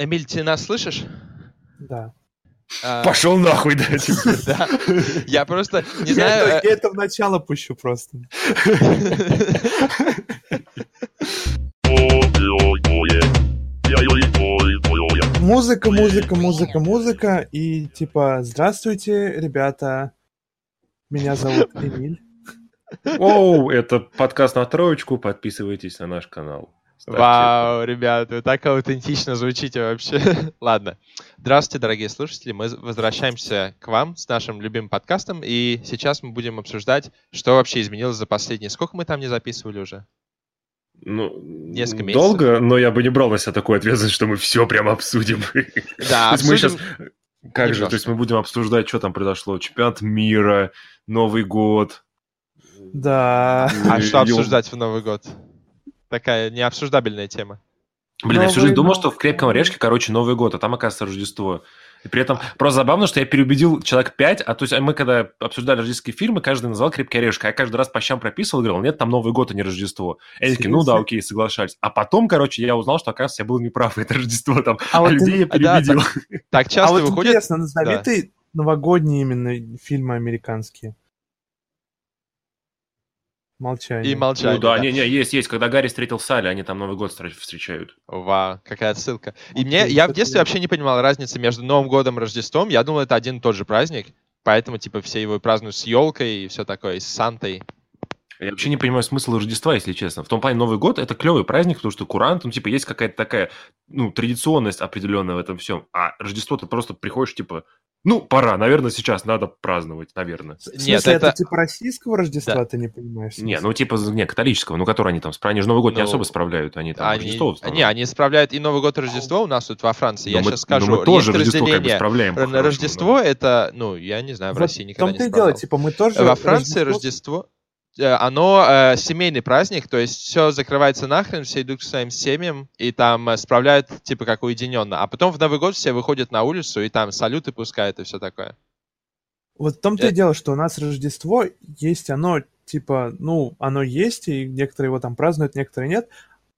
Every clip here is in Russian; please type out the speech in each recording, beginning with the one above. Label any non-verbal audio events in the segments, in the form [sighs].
Эмиль, ты нас слышишь? Да. А, Пошел нахуй, да. [laughs] да. Я просто не знаю... э, я это в начало пущу просто. Музыка, музыка, музыка, музыка. И типа, здравствуйте, ребята. Меня зовут Эмиль. Оу, это подкаст на троечку. Подписывайтесь на наш канал. Вау, ребят, вы так аутентично звучите вообще. [laughs] Ладно. Здравствуйте, дорогие слушатели. Мы возвращаемся к вам с нашим любимым подкастом. И сейчас мы будем обсуждать, что вообще изменилось за последние... Сколько мы там не записывали уже? Ну, Несколько месяцев. Долго, но я бы не брал на себя такую ответственность, что мы все прям обсудим. [laughs] Да, То есть мы обсудим- сейчас... Как же, то есть мы будем обсуждать, что там произошло. Чемпионат мира, Новый год. Да. А И- что обсуждать в Новый год? Такая необсуждабельная тема. Блин, я всю Новый жизнь думал, год. что в «Крепком орешке», короче, Новый год, а там, оказывается, Рождество. И при этом просто забавно, что я переубедил человек 5, а то есть мы когда обсуждали рождественские фильмы, каждый называл «Крепкий орешек», а я каждый раз по щам прописывал и говорил, нет, там Новый год, а не Рождество. И они такие, ну да, окей, соглашались. А потом, короче, я узнал, что, оказывается, я был неправ, [laughs] это Рождество там, А а, вот людей я а, да, переубедил. Так А часто вот выходит... интересно, назови Да. ты новогодние именно фильмы американские. Молчание. И молчание. Ну да, не-не, есть, есть. Когда Гарри встретил Салли, они там Новый год встреч- встречают. Вау, какая отсылка. И мне, я в детстве вообще не понимал разницы между Новым годом и Рождеством. Я думал, это один и тот же праздник. Поэтому, типа, все его празднуют с елкой и все такое, и с Сантой. Я вообще не понимаю смысла Рождества, если честно. В том плане Новый год это клевый праздник, потому что курант, ну, типа, есть какая-то такая, ну, традиционность определенная в этом всем. А Рождество ты просто приходишь, типа, ну, пора, наверное, сейчас надо праздновать, наверное. В Нет, смысле, это- это типа российского Рождества, Да. ты не понимаешь? Не, ну, типа, не, католического, ну, который они там, они же Новый год не Ну, особо справляют, они там Они, Рождество в не, они справляют и Новый год, и Рождество у нас тут во Франции. Но Я мы- сейчас скажу. но мы тоже есть Рождество как бы разделение. справляем. Р- Рождество это, ну, я не знаю, в Вот России в никогда том-то не и дело, справлял. типа мы тоже... Во Франции Рождество- Рождество, оно э, семейный праздник, то есть все закрывается нахрен, все идут к своим семьям и там э, справляют типа как уединенно. А потом в Новый год все выходят на улицу и там салюты пускают и все такое. Вот в том-то Э. и дело, что у нас Рождество есть, оно типа, ну, оно есть, и некоторые его там празднуют, некоторые нет.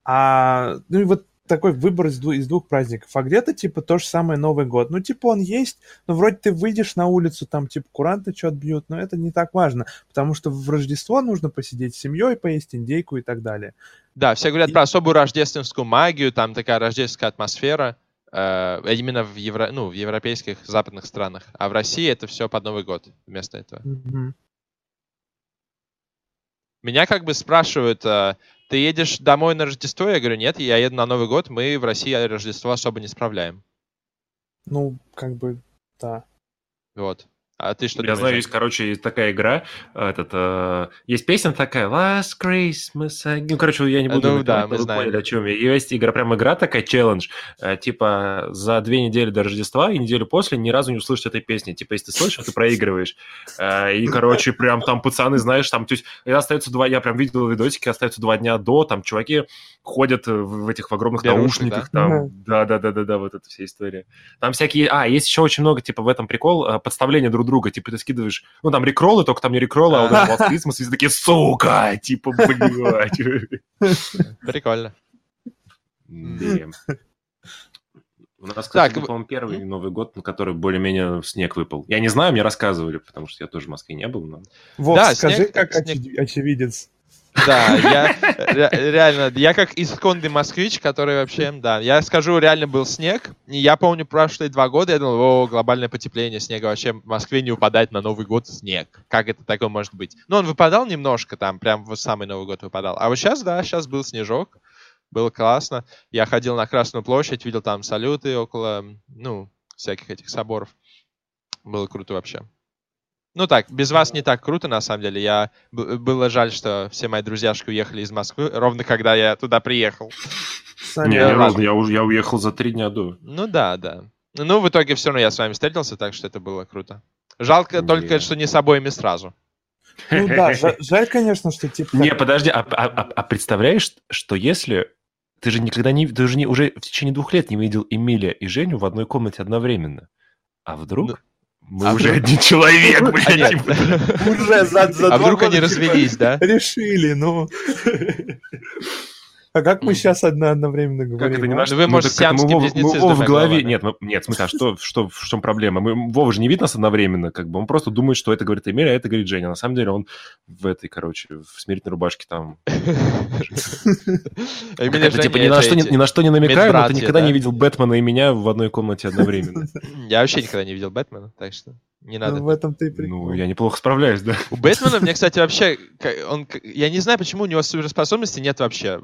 А, ну и вот такой выбор из, из двух праздников. А где-то типа то же самое Новый год. Ну, типа он есть, но вроде ты выйдешь на улицу, там типа куранты что-то бьют, но это не так важно, потому что в Рождество нужно посидеть с семьей, поесть индейку и так далее. Да, все говорят И- про особую рождественскую магию, там такая рождественская атмосфера, э, именно в, евро, ну, в европейских западных странах. А в России это все под Новый год вместо этого. Мгм. Меня как бы спрашивают, э, ты едешь домой на Рождество? Я говорю, нет, я еду на Новый год, мы в России Рождество особо не справляем. Ну, как бы, да. Вот. А ты что Я думаешь? знаю, есть, короче, есть такая игра, этот, э, есть песня такая, Last Christmas, I-» ну, короче, я не буду Ну да, мы знаем. поняли, о чем я. И Есть игра, прям игра такая, челлендж, э, типа, за две недели до Рождества и неделю после ни разу не услышишь этой песни, типа, если ты слышишь, ты проигрываешь. Э, И, короче, прям там пацаны, знаешь, там, то есть, остается два, я прям видел видосики, остается два дня до, там, чуваки ходят э, в этих в огромных Беруши, наушниках, да? там, да-да-да-да-да, вот эта вся история. Там всякие... А, есть еще очень много, типа, в этом прикол, э, подставления друг друга. Типа, ты скидываешь... Ну, там рекроллы, только там не рекроллы, а вот этот Last Christmas, и такие, сука! Типа, блядь. Прикольно. У нас, Так, кстати, был, вы- по-моему, первый Новый год, на который более-менее снег выпал. Я не знаю, мне рассказывали, потому что я тоже в Москве не был, но... Вов, Да, скажи, снег- как снег- очевидец. Да, я ре- реально, я как исконный москвич, который вообще, да, я скажу, реально был снег. И я помню прошлые два года, я думал, о, глобальное потепление снега, вообще в Москве не упадает на Новый год снег. Как это такое может быть? Ну, он выпадал немножко там, прям в самый Новый год выпадал. А вот сейчас, да, сейчас был снежок, было классно. Я ходил на Красную площадь, видел там салюты около, ну, всяких этих соборов. Было круто вообще. Ну так, без вас не так круто, на самом деле. Я б- было жаль, что все мои друзьяшки уехали из Москвы, ровно когда я туда приехал. Не, я не ровно, я, уже, я уехал за три дня до. Ну да, да. Ну, в итоге все равно я с вами встретился, так что это было круто. Жалко Не. только, что не с обоими сразу. Ну [laughs] да, жа- жаль, конечно, что типа... Не, подожди, а, а- а- а представляешь, что если ты же никогда не, ты же не, уже в течение двух лет не видел Эмилия и Женю в одной комнате одновременно, а вдруг Ну, мы а уже вдруг- один человек, [laughs] А блядь, нет. типа. Уже за, за А вдруг они развелись, да? Решили, ну. [laughs] А как мы сейчас одно одновременно Как говорим? это не а? наш... Ну, вы, может, сиамские близнецы мы с Вова в голове... головами. Нет, мы- нет, в смысле, а что, что, в чем проблема? Мы, Вова же не видит нас одновременно, как бы. Он просто думает, что это говорит Эмиль, а это говорит Женя. На самом деле он в этой, короче, в смирительной рубашке там. [laughs] Это, типа Женя, ни на, это что, ни, на что не намекаю, но ты никогда да? не видел Бэтмена и меня в одной комнате одновременно. [laughs] Я вообще никогда не видел Бэтмена, так что не надо. Ну, в этом-то и прикол. Ну, я неплохо справляюсь, да. У Бэтмена мне, [laughs] кстати, вообще... Он, я не знаю, почему у него суперспособности нет вообще.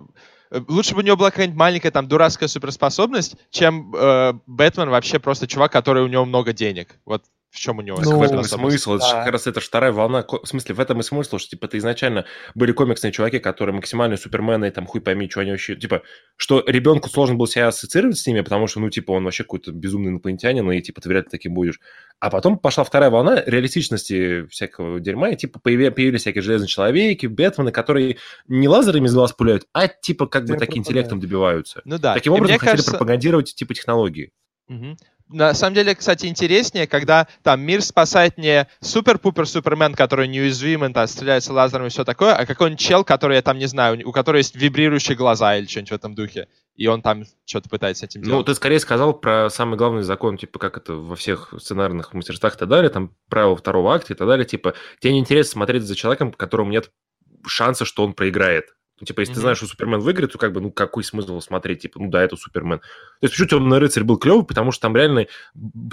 Э, Лучше бы у него была какая-нибудь маленькая там дурацкая суперспособность, чем э, Бэтмен вообще просто чувак, который у него много денег. Вот в чем у него Ну, в этом смысл. Да. как раз это ж вторая волна. В смысле, в этом и смысл, что типа это изначально были комиксные чуваки, которые максимально супермены, и там хуй пойми, что они вообще... Типа, что ребенку сложно было себя ассоциировать с ними, потому что, ну, типа, он вообще какой-то безумный инопланетянин, и типа ты вряд ли таким будешь. А потом пошла вторая волна реалистичности всякого дерьма, и типа появи- появились всякие железные человеки, Бэтмены, которые не лазерами из глаз пуляют, а типа как бы таким интеллектом добиваются. Ну да. Таким образом хотели кажется- пропагандировать типа технологии. Мгм. На самом деле, кстати, интереснее, когда там мир спасает не супер-пупер Супермен, который неуязвим, там, стреляется лазером и все такое, а какой-нибудь чел, который, я там не знаю, у которого есть вибрирующие глаза или что-нибудь в этом духе. И он там что-то пытается этим Ну, делать. ты скорее сказал про самый главный закон, типа, как это во всех сценарных мастерствах и так далее, там, правило второго акта и так далее, типа, тебе не интересно смотреть за человеком, которому нет шанса, что он проиграет. Ну, типа, если ты Мгм. знаешь, что Супермен выиграет, то как бы, ну, какой смысл смотреть, типа, ну да, это Супермен. То есть, почему Темный рыцарь был клевый, потому что там реально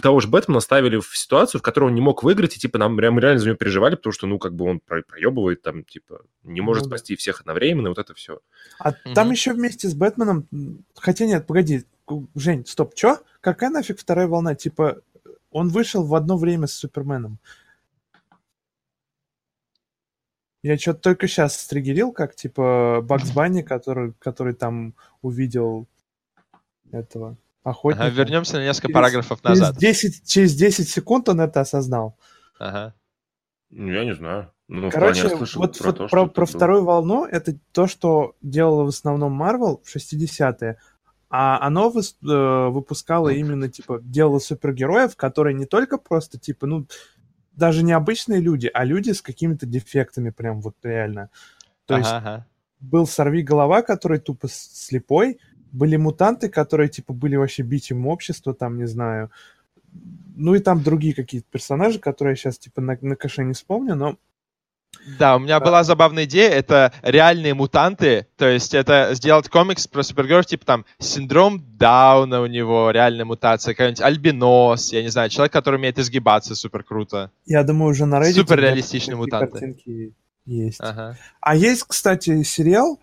того же Бэтмена ставили в ситуацию, в которой он не мог выиграть, и, типа, нам прям реально за него переживали, потому что, ну, как бы он про- проебывает, там, типа, не может да. спасти всех одновременно, и вот это все. А там Мгм. еще вместе с Бэтменом... Хотя нет, погоди. Жень, стоп, чё? Какая нафиг вторая волна? Типа, он вышел в одно время с Суперменом. Я что-то только сейчас стригерил, как, типа, Бакс Банни, который, который там увидел этого охотника. Ага, вернемся на несколько Через- параграфов Через назад. 10, через 10 секунд он это осознал. Ага. Ну, я не знаю. Ну, Короче, слышал вот, про вот то, про, про было. вторую волну это то, что делала в основном Marvel в 60-е, а оно выс- э, выпускало именно, типа, делало супергероев, которые не только просто, типа, ну, даже не обычные люди, а люди с какими-то дефектами прям вот реально. То есть Ага, ага. был сорви голова, который тупо слепой, были мутанты, которые, типа, были вообще битием общества, там, не знаю. Ну и там другие какие-то персонажи, которые я сейчас, типа, на, на каше не вспомню, но Да, у меня была забавная идея, это реальные мутанты, то есть это сделать комикс про супергероев, типа там синдром Дауна у него, реальная мутация, какой-нибудь альбинос, я не знаю, человек, который умеет изгибаться супер круто. Я думаю, уже на Reddit Суперреалистичные такие мутанты. картинки есть. Ага. А есть, кстати, сериал,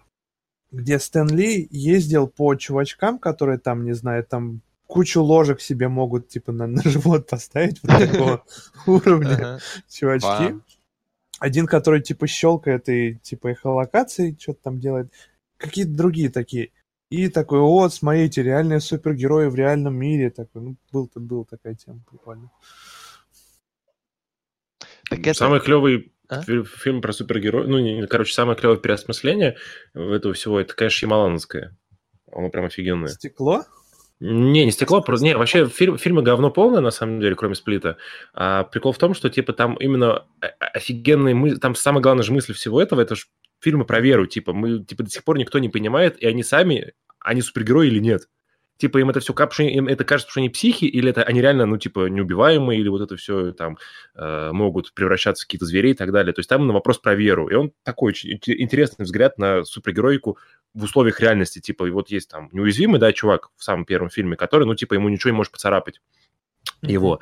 где Стэн Ли ездил по чувачкам, которые там, не знаю, там кучу ложек себе могут, типа, на, на живот поставить вот такого [laughs] уровня чувачки. Один, который, типа, щелкает и, типа, эхолокации что-то там делает. Какие-то другие такие. И такой, вот, смотрите, реальные супергерои в реальном мире. Такой, ну, был-то, был такая тема, прикольно. Так это- Самый клевый А? фи- фильм про супергероев, ну, не- короче, самое клевое переосмысление этого всего, это, конечно, Ямалановское. Оно прям офигенное. Стекло? Не, не стекло, просто... Не, вообще фильм, фильмы говно полное, на самом деле, кроме сплита. А прикол в том, что, типа, там именно офигенные мысли... Там самая главная же мысль всего этого, это ж фильмы про веру, типа, мы, типа, до сих пор никто не понимает, и они сами, они супергерои или нет. Типа, им это все кажется, им это кажется, что они психи, или это они реально, ну, типа, неубиваемые, или вот это все там э, могут превращаться в какие-то зверей и так далее. То есть там на вопрос про веру. И он такой очень ин- интересный взгляд на супергероику в условиях реальности. Типа, и вот есть там неуязвимый, да, чувак в самом первом фильме, который, ну, типа, ему ничего не может поцарапать его.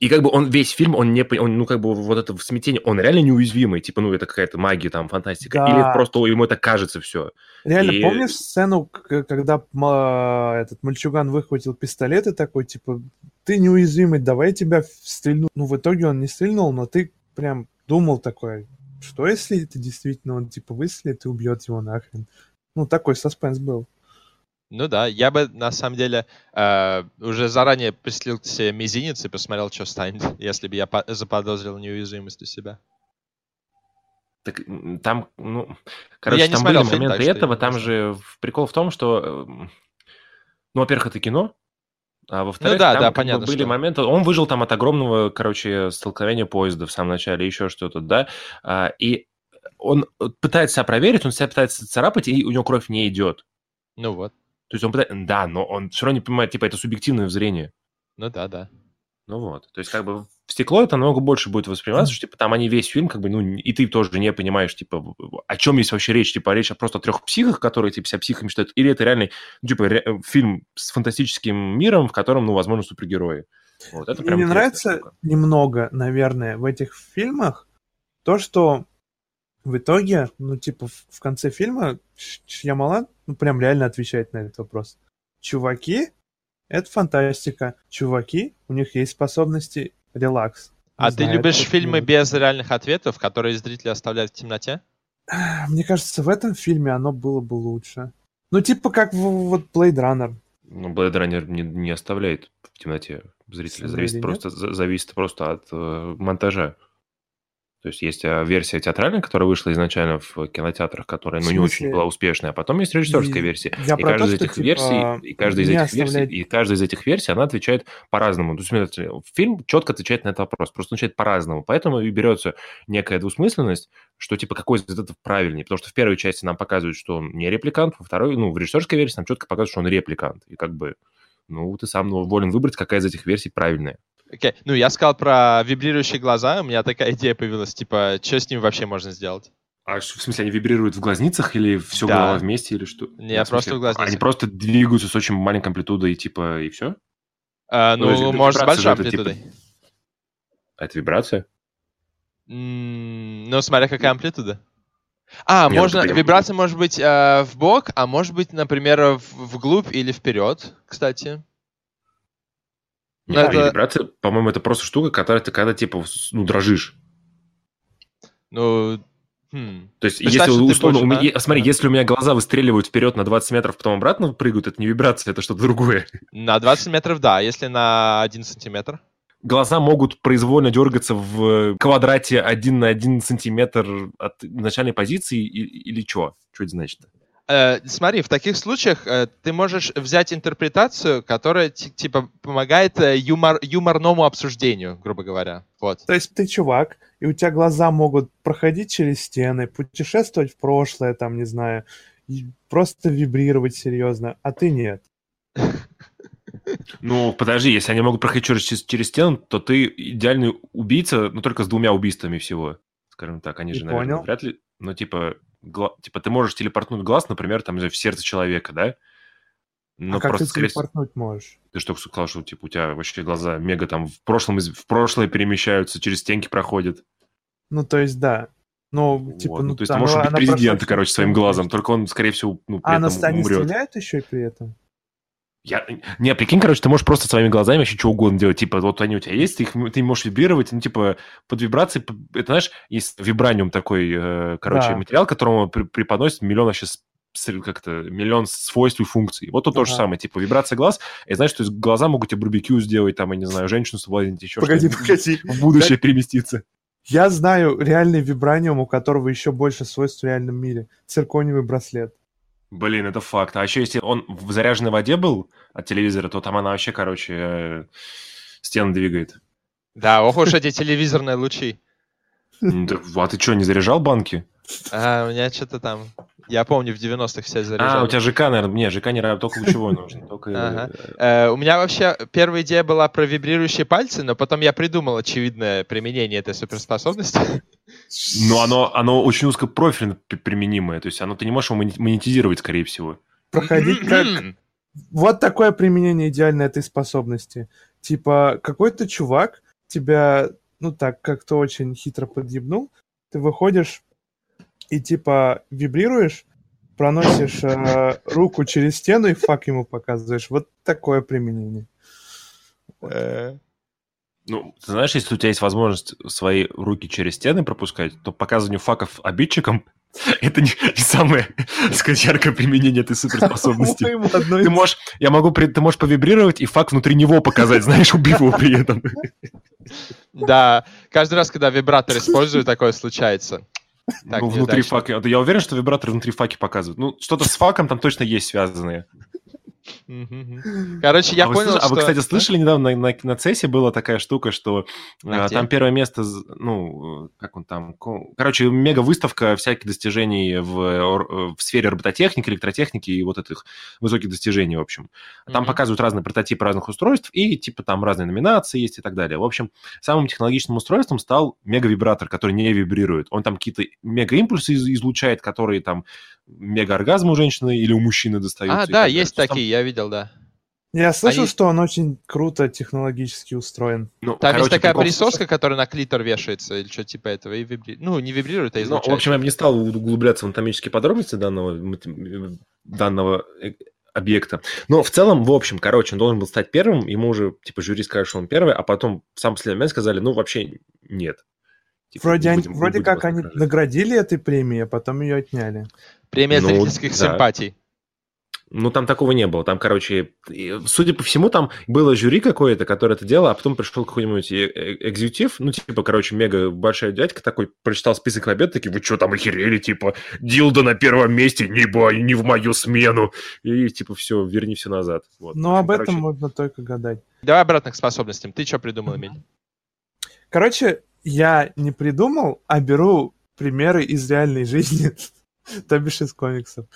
И как бы он весь фильм, он не, он, ну, как бы вот это в смятении, он реально неуязвимый, типа, ну, это какая-то магия, там, фантастика. Да. Или просто ему это кажется все. Реально, И- помнишь сцену, когда этот мальчуган выхватил пистолет и такой, типа, ты неуязвимый, давай тебя стрельну. Ну, в итоге он не стрельнул, но ты прям думал такой, что если это действительно он, типа, выстрелит и убьет его нахрен. Ну, такой саспенс был. Ну да, я бы на самом деле э, уже заранее прислил себе мизинец и посмотрел, что станет, [laughs] если бы я по- заподозрил неуязвимость у себя. Так, там, ну, короче, я не там были фильм, моменты так этого, там же прикол в том, что, эм, ну, во-первых, это кино, а во-вторых, Ну да, там да, бы понятно, были что- моменты, он выжил там от огромного, короче, столкновения поезда в самом начале, еще что-то, да, А, и он пытается себя проверить, он себя пытается царапать, и у него кровь не идет. Ну вот. То есть он пытается... Да, но он все равно не понимает, типа, это субъективное зрение. Ну да, да. Ну вот. То есть как бы в стекло это намного больше будет восприниматься, что типа там они весь фильм, как бы, ну, и ты тоже не понимаешь, типа, о чем есть вообще речь, типа, речь просто о трех психах, которые, типа, себя психами считают, или это реальный, ну, типа, ре- фильм с фантастическим миром, в котором, ну, возможно, супергерои. Вот, это Мне нравится штука. немного, наверное, в этих фильмах то, что в итоге, ну, типа, в, конце фильма Шьямалан, ну, прям реально отвечает на этот вопрос. Чуваки — это фантастика. Чуваки, у них есть способности релакс. А Не ты знаю, любишь это фильмы фильм. без реальных ответов, которые зрители оставляют в темноте? [sighs] Мне кажется, в этом фильме оно было бы лучше. Ну, типа, как в, вот Blade Runner. Ну, Blade Runner не, не оставляет в темноте зрителя. Зависит просто, за- зависит просто от э, монтажа. То есть есть э, версия театральная, которая вышла изначально в кинотеатрах, которая, ну, не очень была успешная. А потом есть режиссерская версия. я и каждая то, из этих типа, версий, и каждая из этих версий, оставлять- и каждая из этих версий, она отвечает по-разному. То есть, фильм четко отвечает на этот вопрос, просто отвечает по-разному. Поэтому и берется некая двусмысленность, что типа какой из этого правильнее. Потому что в первой части нам показывают, что он не репликант, во второй, ну, в режиссерской версии нам четко показывают, что он репликант. И как бы, ну, ты сам ну, волен выбрать, какая из этих версий правильная. Окей. Ну, я сказал про вибрирующие глаза, у меня такая идея появилась, типа, что с ними вообще можно сделать? А в смысле, они вибрируют в глазницах или все Да. голова вместе, или что? Не, Ну, в просто смысле, в глазницах. Они просто двигаются с очень маленькой амплитудой, типа, и все? А, Ну, ну, может, с большой же это, типа, амплитудой. А это вибрация? Ну, смотря какая амплитуда. А, Не, ну, можно, ты- вибрация может быть э, в бок, а может быть, например, в, вглубь или вперед, кстати. А это- вибрация, по-моему, это просто штука, которая ты когда, типа, ну, дрожишь. Ну, хм. То есть, Представь, если ты условно, у больше, меня- да? смотри, Да. если у меня глаза выстреливают вперед на 20 метров, потом обратно прыгают, это не вибрация, это что-то другое. На 20 метров, да, если на 1 сантиметр. Глаза могут произвольно дергаться в квадрате 1 на 1 сантиметр от начальной позиции или что? Что это значит? Э, смотри, в таких случаях э, ты можешь взять интерпретацию, которая ти- типа помогает э, юмор, юморному обсуждению, грубо говоря. Вот. То есть ты чувак, и у тебя глаза могут проходить через стены, путешествовать в прошлое, там, не знаю, и просто вибрировать серьезно, а ты нет. Ну, подожди, если они могут проходить через, через стену, то ты идеальный убийца, но только с двумя убийствами всего. Скажем так, они Не же, наверное, понял. вряд ли... Ну, типа, гла- типа, ты можешь телепортнуть глаз, например, там, в сердце человека, да? Но а как просто, ты скорее всего, телепортнуть можешь? ты что сказал, что, типа, у тебя вообще глаза мега там в прошлом, в прошлое перемещаются, через стенки проходят. Ну, то есть, да. Ну, типа, Вот, ну, ну, то есть ты можешь убить она президента, прошла короче, своим глазом, только он, скорее всего, ну, при А она, этом они умрет. стреляют еще и при этом? Я... Не, прикинь, короче, ты можешь просто своими глазами вообще что угодно делать. Типа, вот они у тебя есть, ты, их, ты можешь вибрировать, ну, типа, под вибрацией, п- это, знаешь, есть вибраниум такой, э, короче, Да. материал, которому при- преподносит миллион вообще как-то миллион свойств и функций. Вот тут то же Ага. самое, типа, вибрация глаз, и знаешь, что глаза могут тебе барбекю сделать, там, я не знаю, женщину соблазнить, еще Погоди, что-нибудь. погоди. В будущее переместиться. Я знаю реальный вибраниум, у которого еще больше свойств в реальном мире. Циркониевый браслет. Блин, это факт. А еще если он в заряженной воде был от телевизора, то там она вообще, короче, э, стены двигает. Да, ох уж эти телевизорные лучи. А ты что, не заряжал банки? А, у меня что-то там... Я помню, в 90-х все заряжали. А, у тебя ЖК, наверное. Не, ЖК не только лучевой нужен. Только... Ага. э, у меня вообще первая идея была про вибрирующие пальцы, но потом я придумал очевидное применение этой суперспособности. Но оно, оно очень узкопрофильно при- применимое. То есть оно ты не можешь его монетизировать, скорее всего. Проходить как... Вот такое применение идеальной этой способности. Типа, какой-то чувак тебя, ну так, как-то очень хитро подъебнул, ты выходишь и типа вибрируешь, проносишь э, руку через стену и фак ему показываешь. Вот такое применение. Э, Ну, ты знаешь, если у тебя есть возможность свои руки через стены пропускать, то показывание факов обидчикам это не, не самое, [laughs] так сказать, яркое применение этой суперспособности. Ты можешь, я могу, ты можешь повибрировать и факт внутри него показать, знаешь, убив его при этом. Да, каждый раз, когда вибратор использую, такое случается. Так, ну, внутри неудачно. фака. Я уверен, что вибратор внутри факи показывают. Ну, что-то с факом там точно есть связанное. Короче, я а, вы, понял, а что... вы, кстати, слышали недавно на, на, на CES была такая штука, что а, где? там первое место, ну, э, как он там, ко- короче, мега-выставка всяких достижений в, э, в сфере робототехники, электротехники и вот этих высоких достижений, в общем. Там Мгм. показывают разные прототипы разных устройств, и типа там разные номинации есть и так далее. В общем, самым технологичным устройством стал мега-вибратор, который не вибрирует. Он там какие-то мега-импульсы из- излучает, которые там мега-оргазм у женщины или у мужчины достаются. А, да, есть такие, я видел, да. Я слышал, Они- что он очень круто технологически устроен. ну, Там есть короче, такая прикол в том, присоска, которая на клитор вешается или что типа этого, и вибрирует. Ну, не вибрирует, а Ну, излучает. в общем, я бы не стал углубляться в анатомические подробности данного, данного э, объекта. Но в целом, в общем, короче, он должен был стать первым, ему уже, типа, жюри сказали, что он первый, а потом в сам последний момент сказали, ну, вообще нет. Типа, Вроде, не они- будем- не вроде будем как они наградили этой премией, а потом ее отняли. Премия Ну, зрительских да. симпатий. Ну, там такого не было. Там, короче, судя по всему, там было жюри какое-то, которое это делало, а потом пришел какой-нибудь э- э- экзекутив, ну, типа, короче, мега большой дядька такой, прочитал список побед, такие, вы что там охерели, типа, Дилда на первом месте, не, бо- не в мою смену. И, типа, все, верни все назад. Вот. Но общем, об этом короче, можно только гадать. Давай обратно к способностям. Ты что придумал, Эмиль? Короче, я не придумал, а беру примеры из реальной жизни, [laughs] [laughs] то бишь из комиксов.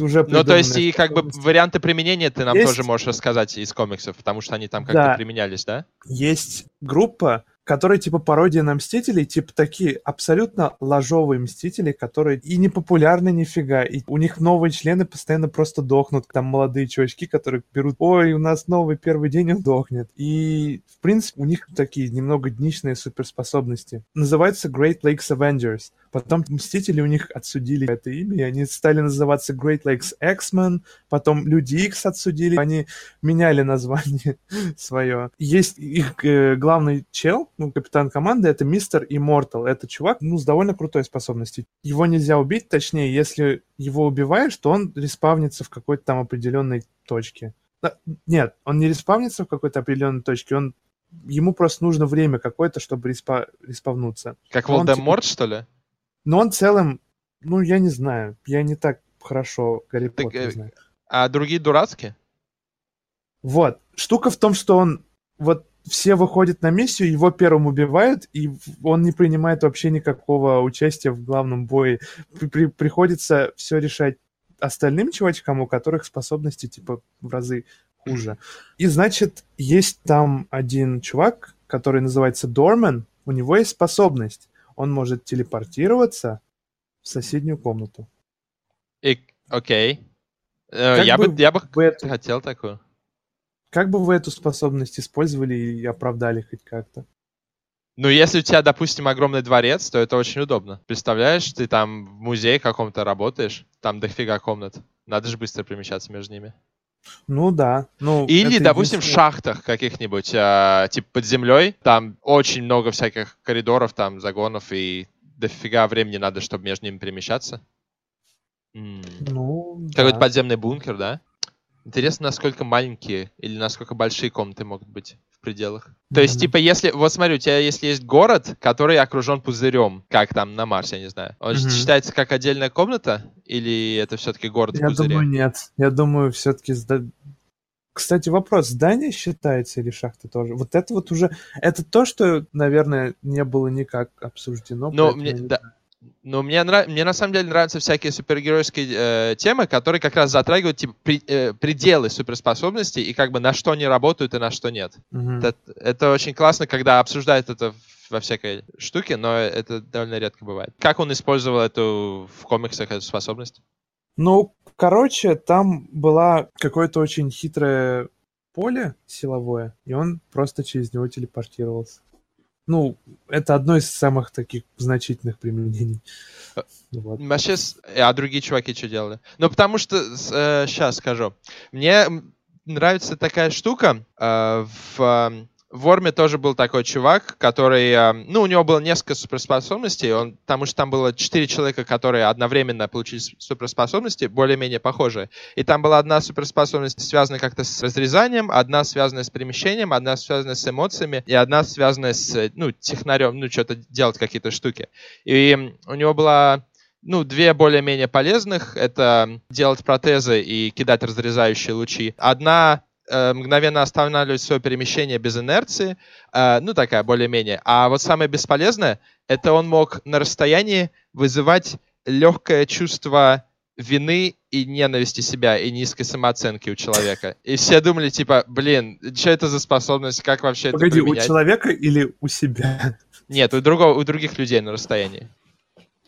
Уже Ну, то есть, и как бы варианты применения ты нам Есть- тоже можешь рассказать из комиксов, потому что они там как-то Да. применялись, да? Есть группа, которая типа пародия на Мстителей, типа такие абсолютно ложовые Мстители, которые и не популярны нифига, и у них новые члены постоянно просто дохнут, там молодые чувачки, которые берут, ой, у нас новый первый день, он дохнет. И, в принципе, у них такие немного дничные суперспособности. Называется Great Lakes Avengers. Потом Мстители у них отсудили это имя, и они стали называться Great Lakes X-Men, потом Люди X отсудили, они меняли название [laughs] свое. Есть их э, главный чел, ну, капитан команды, это мистер Immortal. Это чувак, ну, с довольно крутой способностью. Его нельзя убить, точнее, если его убиваешь, то он респавнится в какой-то там определенной точке. Да, Нет, он не респавнится в какой-то определенной точке, он ему просто нужно время какое-то, чтобы респа- респавнуться. Как Он, типа, Волдеморт, что ли? Но он в целом, ну, я не знаю, я не так хорошо Гарри Так, Поттера э, знаю. А другие дурацкие? Вот. Штука в том, что он вот все выходят на миссию, его первым убивают, и он не принимает вообще никакого участия в главном бое. При- при- приходится все решать остальным чувачкам, у которых способности типа в разы хуже. И значит, есть там один чувак, который называется Дормен, у него есть способность. Он может телепортироваться в соседнюю комнату. И, окей. Э, Как Я бы бы, я бы это- хотел такую. Как бы вы эту способность использовали и оправдали хоть как-то? Ну, если у тебя, допустим, огромный дворец, то это очень удобно. Представляешь, ты там в музее каком-то работаешь, там дофига комнат. Надо же быстро перемещаться между ними. Ну да. Ну, Или, допустим, в шахтах каких-нибудь, а, типа под землей, там очень много всяких коридоров, там загонов, и дофига времени надо, чтобы между ними перемещаться. Ну, Какой-то да. подземный бункер, да? Интересно, насколько маленькие или насколько большие комнаты могут быть в пределах. То есть, типа, если... Вот смотри, у тебя если есть город, который окружен пузырем, как там на Марсе, я не знаю. Он Мгм. считается как отдельная комната? Или это все-таки город в Я пузыре? думаю, нет. Я думаю, все-таки... Кстати, вопрос, здание считается или шахта тоже? Вот это вот уже... Это то, что, наверное, не было никак обсуждено. Ну, мне, я не Ну, мне, нрав- мне на самом деле нравятся всякие супергеройские э, темы, которые как раз затрагивают типа, при- э, пределы суперспособностей и как бы на что они работают и на что нет. Мгм. Это, это очень классно, когда обсуждают это во всякой штуке, но это довольно редко бывает. Как он использовал эту в комиксах, эту способность? Ну, короче, там была какое-то очень хитрое поле силовое, и он просто через него телепортировался. Ну, это одно из самых таких значительных применений. Э, Вот. Вообще, с- а другие чуваки что делали? Ну, потому что, сейчас скажу, мне нравится такая штука, э, в... в Орме тоже был такой чувак, который, э, ну, у него было несколько суперспособностей, он, потому что там было четыре человека, которые одновременно получили суперспособности, более-менее похожие. И там была одна суперспособность, связанная как-то с разрезанием, одна связанная с перемещением, одна связанная с эмоциями, и одна связанная с, ну, технарем, ну, что-то делать какие-то штуки. И у него была ну, две более-менее полезных — это делать протезы и кидать разрезающие лучи. Одна э, мгновенно останавливать свое перемещение без инерции, э, ну, такая более-менее. А вот самое бесполезное — это он мог на расстоянии вызывать легкое чувство вины и ненависти себя, и низкой самооценки у человека. И все думали, типа, блин, что это за способность, как вообще Погоди, это у человека или у себя? Нет, у, другого, у других людей на расстоянии.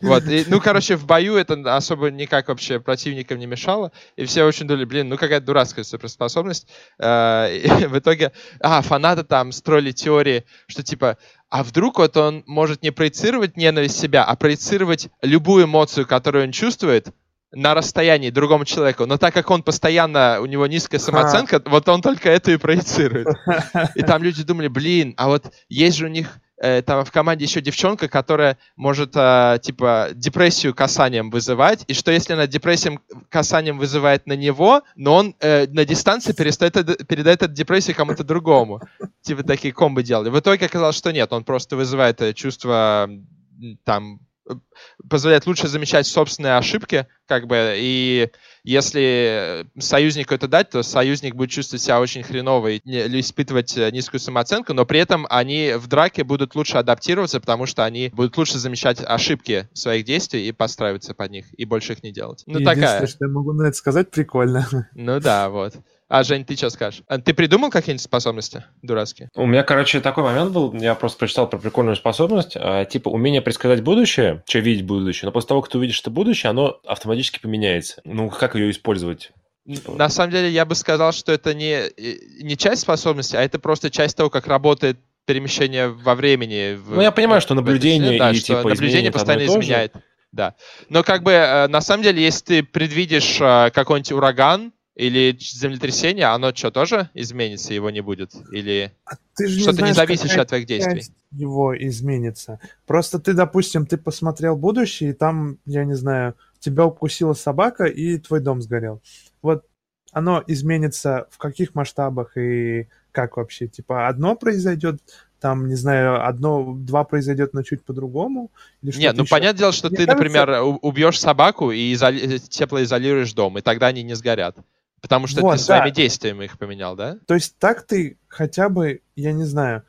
Вот, и, ну, короче, в бою это особо никак вообще противникам не мешало, и все очень думали, блин, ну какая дурацкая суперспособность. Э, в итоге, а, фанаты там строили теории, что типа, а вдруг вот он может не проецировать ненависть себя, а проецировать любую эмоцию, которую он чувствует, на расстоянии другому человеку, но так как он постоянно, у него низкая самооценка, а. вот он только это и проецирует. И там люди думали, блин, а вот есть же у них там в команде еще девчонка, которая может, э, типа, депрессию касанием вызывать, и что если она депрессием касанием вызывает на него, но он э, на дистанции перестает, передает эту депрессию кому-то другому. Типа такие комбы делали. В итоге оказалось, что нет, он просто вызывает э, чувство там позволяет лучше замечать собственные ошибки, как бы, и если союзнику это дать, то союзник будет чувствовать себя очень хреново или испытывать э, низкую самооценку, но при этом они в драке будут лучше адаптироваться, потому что они будут лучше замечать ошибки своих действий и подстраиваться под них, и больше их не делать. Ну, такая. что я могу на это сказать, прикольно. Ну да, вот. А, Жень, ты что скажешь? А ты придумал какие-нибудь способности дурацкие? У меня, короче, такой момент был, я просто прочитал про прикольную способность, а, типа умение предсказать будущее, что видеть будущее, но после того, как ты увидишь это будущее, оно автоматически поменяется. Ну, как ее использовать? На самом деле, я бы сказал, что это не, не часть способности, а это просто часть того, как работает перемещение во времени. В, ну, я понимаю, что наблюдение да, и что типа наблюдение постоянно изменяет. Да. Но как бы э, на самом деле, если ты предвидишь э, какой-нибудь ураган, или землетрясение, оно что, тоже изменится, его не будет? Или а ты же что-то не, не зависящее от твоих действий? Его изменится. Просто ты, допустим, ты посмотрел будущее, и там, я не знаю, тебя укусила собака, и твой дом сгорел. Вот оно изменится в каких масштабах и как вообще? Типа одно произойдет, там, не знаю, одно, два произойдет, но чуть по-другому? Нет, ну еще? понятное дело, что Мне ты, кажется... например, убьешь собаку и изоли... теплоизолируешь дом, и тогда они не сгорят. Потому что вот, ты да. своими действиями их поменял, да? То есть так ты хотя бы, я не знаю,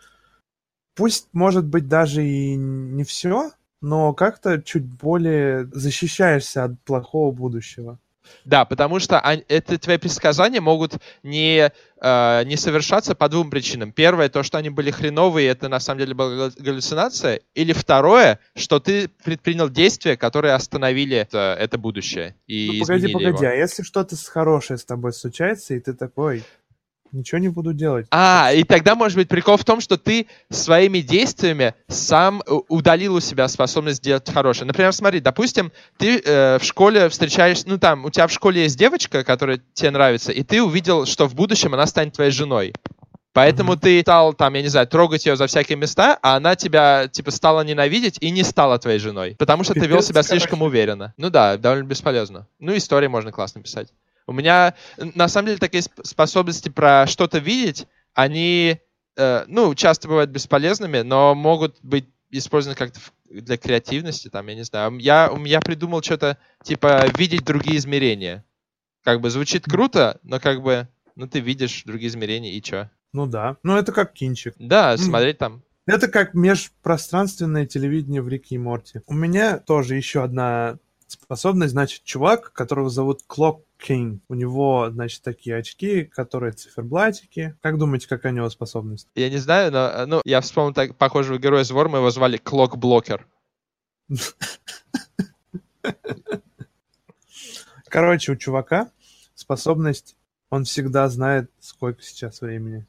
пусть, может быть, даже и не все, но как-то чуть более защищаешься от плохого будущего. Да, потому что это твои предсказания могут не, э, не совершаться по двум причинам. Первое, то, что они были хреновые, это на самом деле была галлюцинация. Или второе, что ты предпринял действия, которые остановили это, это будущее. И ну, погоди, погоди, его. а если что-то хорошее с тобой случается, и ты такой, Ничего не буду делать. А, и тогда может быть прикол в том, что ты своими действиями сам удалил у себя способность делать хорошее. Например, смотри, допустим, ты э, в школе встречаешь, ну там, у тебя в школе есть девочка, которая тебе нравится, и ты увидел, что в будущем она станет твоей женой. Поэтому mm-hmm. ты стал, там, я не знаю, трогать ее за всякие места, а она тебя, типа, стала ненавидеть и не стала твоей женой. Потому что Пипец, ты вел себя слишком короче. уверенно. Ну да, довольно бесполезно. Ну, истории можно классно писать. У меня, на самом деле, такие способности про что-то видеть, они, э, ну, часто бывают бесполезными, но могут быть использованы как-то для креативности, там, я не знаю. Я, я придумал что-то, типа, видеть другие измерения. Как бы звучит круто, но как бы, ну, ты видишь другие измерения, и чё? Ну да. Ну, это как кинчик. Да, смотреть там. Это как межпространственное телевидение в Рике и Морти. У меня тоже еще одна способность, значит, чувак, которого зовут Clock King. У него, значит, такие очки, которые циферблатики. Как думаете, какая у него способность? Я не знаю, но ну, я вспомнил так похожего героя из Вор, мы его звали Clock Blocker. Короче, у чувака способность, он всегда знает, сколько сейчас времени.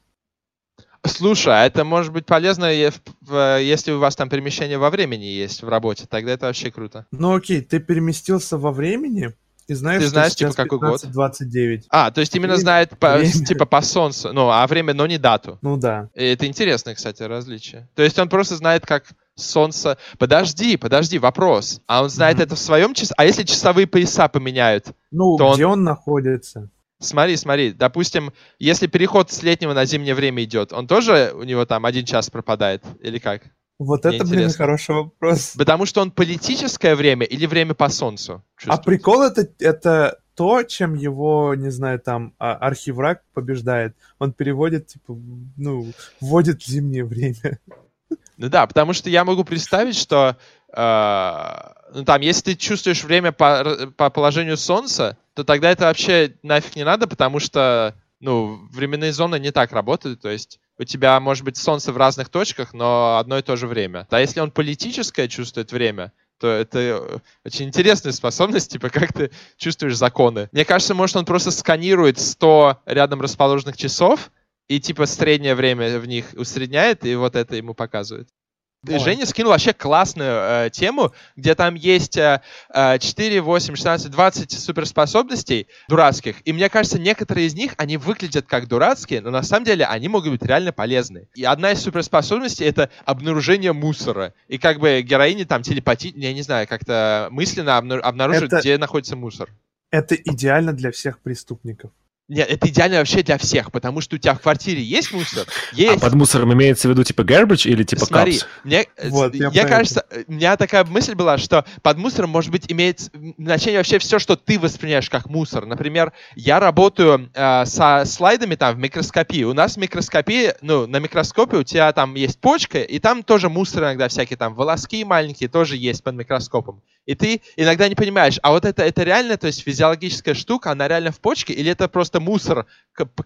Слушай, а это может быть полезно, если у вас там перемещение во времени есть в работе, тогда это вообще круто. Ну окей, ты переместился во времени, и знаешь, ты знаешь, типа, какой 15, год? 29. А, то есть именно время, знает по, типа по солнцу, ну, а время, но не дату. Ну да. И это интересное, кстати, различие. То есть он просто знает, как солнце... Подожди, подожди, вопрос. А он знает mm-hmm. это в своем часу? А если часовые пояса поменяют? Ну, где он... он находится? Смотри, смотри, допустим, если переход с летнего на зимнее время идет, он тоже у него там один час пропадает или как? Вот Мне это, блин, интересно. хороший вопрос. Потому что он политическое время или время по солнцу? А чувствует? прикол это, это то, чем его, не знаю, там, а, архивраг побеждает. Он переводит, типа, ну, вводит зимнее время. Ну да, потому что я могу представить, что э, ну там, если ты чувствуешь время по, по положению Солнца, то тогда это вообще нафиг не надо, потому что ну, временные зоны не так работают. То есть у тебя может быть Солнце в разных точках, но одно и то же время. А если он политическое чувствует время, то это э, очень интересная способность, типа, как ты чувствуешь законы. Мне кажется, может, он просто сканирует 100 рядом расположенных часов, и типа среднее время в них усредняет, и вот это ему показывает. Давай. Женя скинул вообще классную э, тему, где там есть э, э, 4, 8, 16, 20 суперспособностей дурацких. И мне кажется, некоторые из них, они выглядят как дурацкие, но на самом деле они могут быть реально полезны. И одна из суперспособностей — это обнаружение мусора. И как бы героини там телепати... Я не знаю, как-то мысленно обна- обнаруживают, Это- где находится мусор. Это идеально для всех преступников. Нет, это идеально вообще для всех, потому что у тебя в квартире есть мусор, А есть. под мусором имеется в виду типа garbage или типа Смотри, cups? мне, Вот, я я, кажется, у меня такая мысль была, что под мусором, может быть, имеет значение вообще все, что ты воспринимаешь как мусор. Например, я работаю э, со слайдами там в микроскопии. У нас в микроскопии, ну, на микроскопе у тебя там есть почка, и там тоже мусор иногда всякие там волоски маленькие тоже есть под микроскопом. И ты иногда не понимаешь, а вот это, это реально, то есть физиологическая штука, она реально в почке, или это просто мусор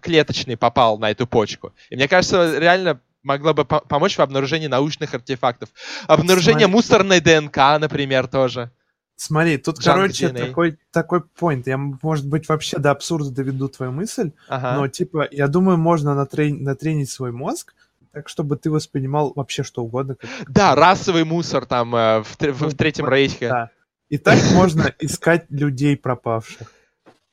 клеточный попал на эту почку? И мне кажется, реально могло бы по- помочь в обнаружении научных артефактов. Обнаружение Смотри. мусорной ДНК, например, тоже. Смотри, тут, Жанр короче, DNA. такой, такой point. Я, может быть, вообще до абсурда доведу твою мысль, Ага. но, типа, я думаю, можно натрени- натренить свой мозг, так, чтобы ты воспринимал вообще что угодно. как- [gasps] Да, расовый мусор там э, в, в- в Ну, Третьем Рейхе. Да. И так можно [laughs] искать людей пропавших.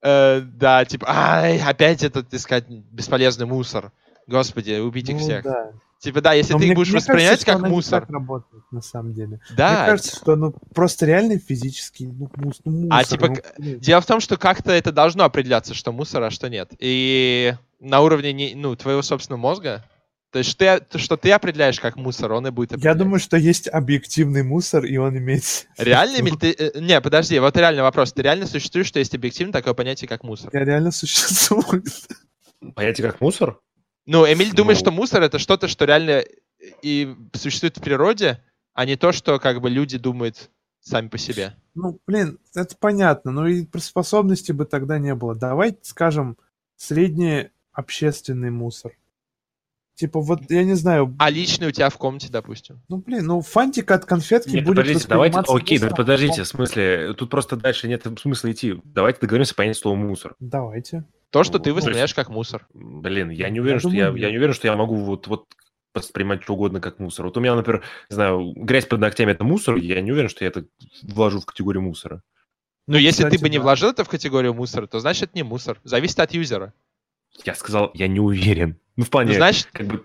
Э, да, типа, ай, опять этот искать бесполезный мусор. Господи, убить их Ну, всех. да. Типа, да, если Но ты мне- их будешь воспринимать кажется, как мусор. так работает, на самом деле. Да. Мне кажется, что ну просто реально физический ну, мус- ну, мусор. А, типа, ну. Дело в том, что как-то это должно определяться, что мусор, а что нет. И на уровне не- ну, твоего собственного мозга. То есть, ты, то, что ты определяешь как мусор, он и будет Я определять. думаю, что есть объективный мусор, и он имеет... Реально, Эмиль, ты... э, Не, подожди, вот реально вопрос. Ты реально существуешь, что есть объективно такое понятие, как мусор? Я реально существую. Понятие как мусор? Ну, Эмиль думает, Ну. что мусор — это что-то, что реально и существует в природе, а не то, что как бы люди думают сами по себе. Ну, блин, это понятно, но и способности бы тогда не было. Давай скажем, средний общественный мусор. Типа вот, я не знаю, А личный у тебя в комнате, допустим. ну, блин, ну, фантик от конфетки Нет, будет подождите, давайте, окей, да мусором. подождите, в смысле, тут просто дальше нет смысла идти. Давайте договоримся понять слово мусор. Давайте. То, что ты Ну, воспринимаешь как мусор. Блин, я не Я уверен, что я, думаю, я нет. не уверен, что я могу вот, вот воспринимать что угодно как мусор. Вот у меня, например, не знаю, грязь под ногтями это мусор, я не уверен, что я это вложу в категорию мусора. Ну, если ты кстати, бы не да. вложил это в категорию мусора, то значит это не мусор. Зависит от юзера. Я сказал, я не уверен. Ну, в Ну, плане, значит, как бы,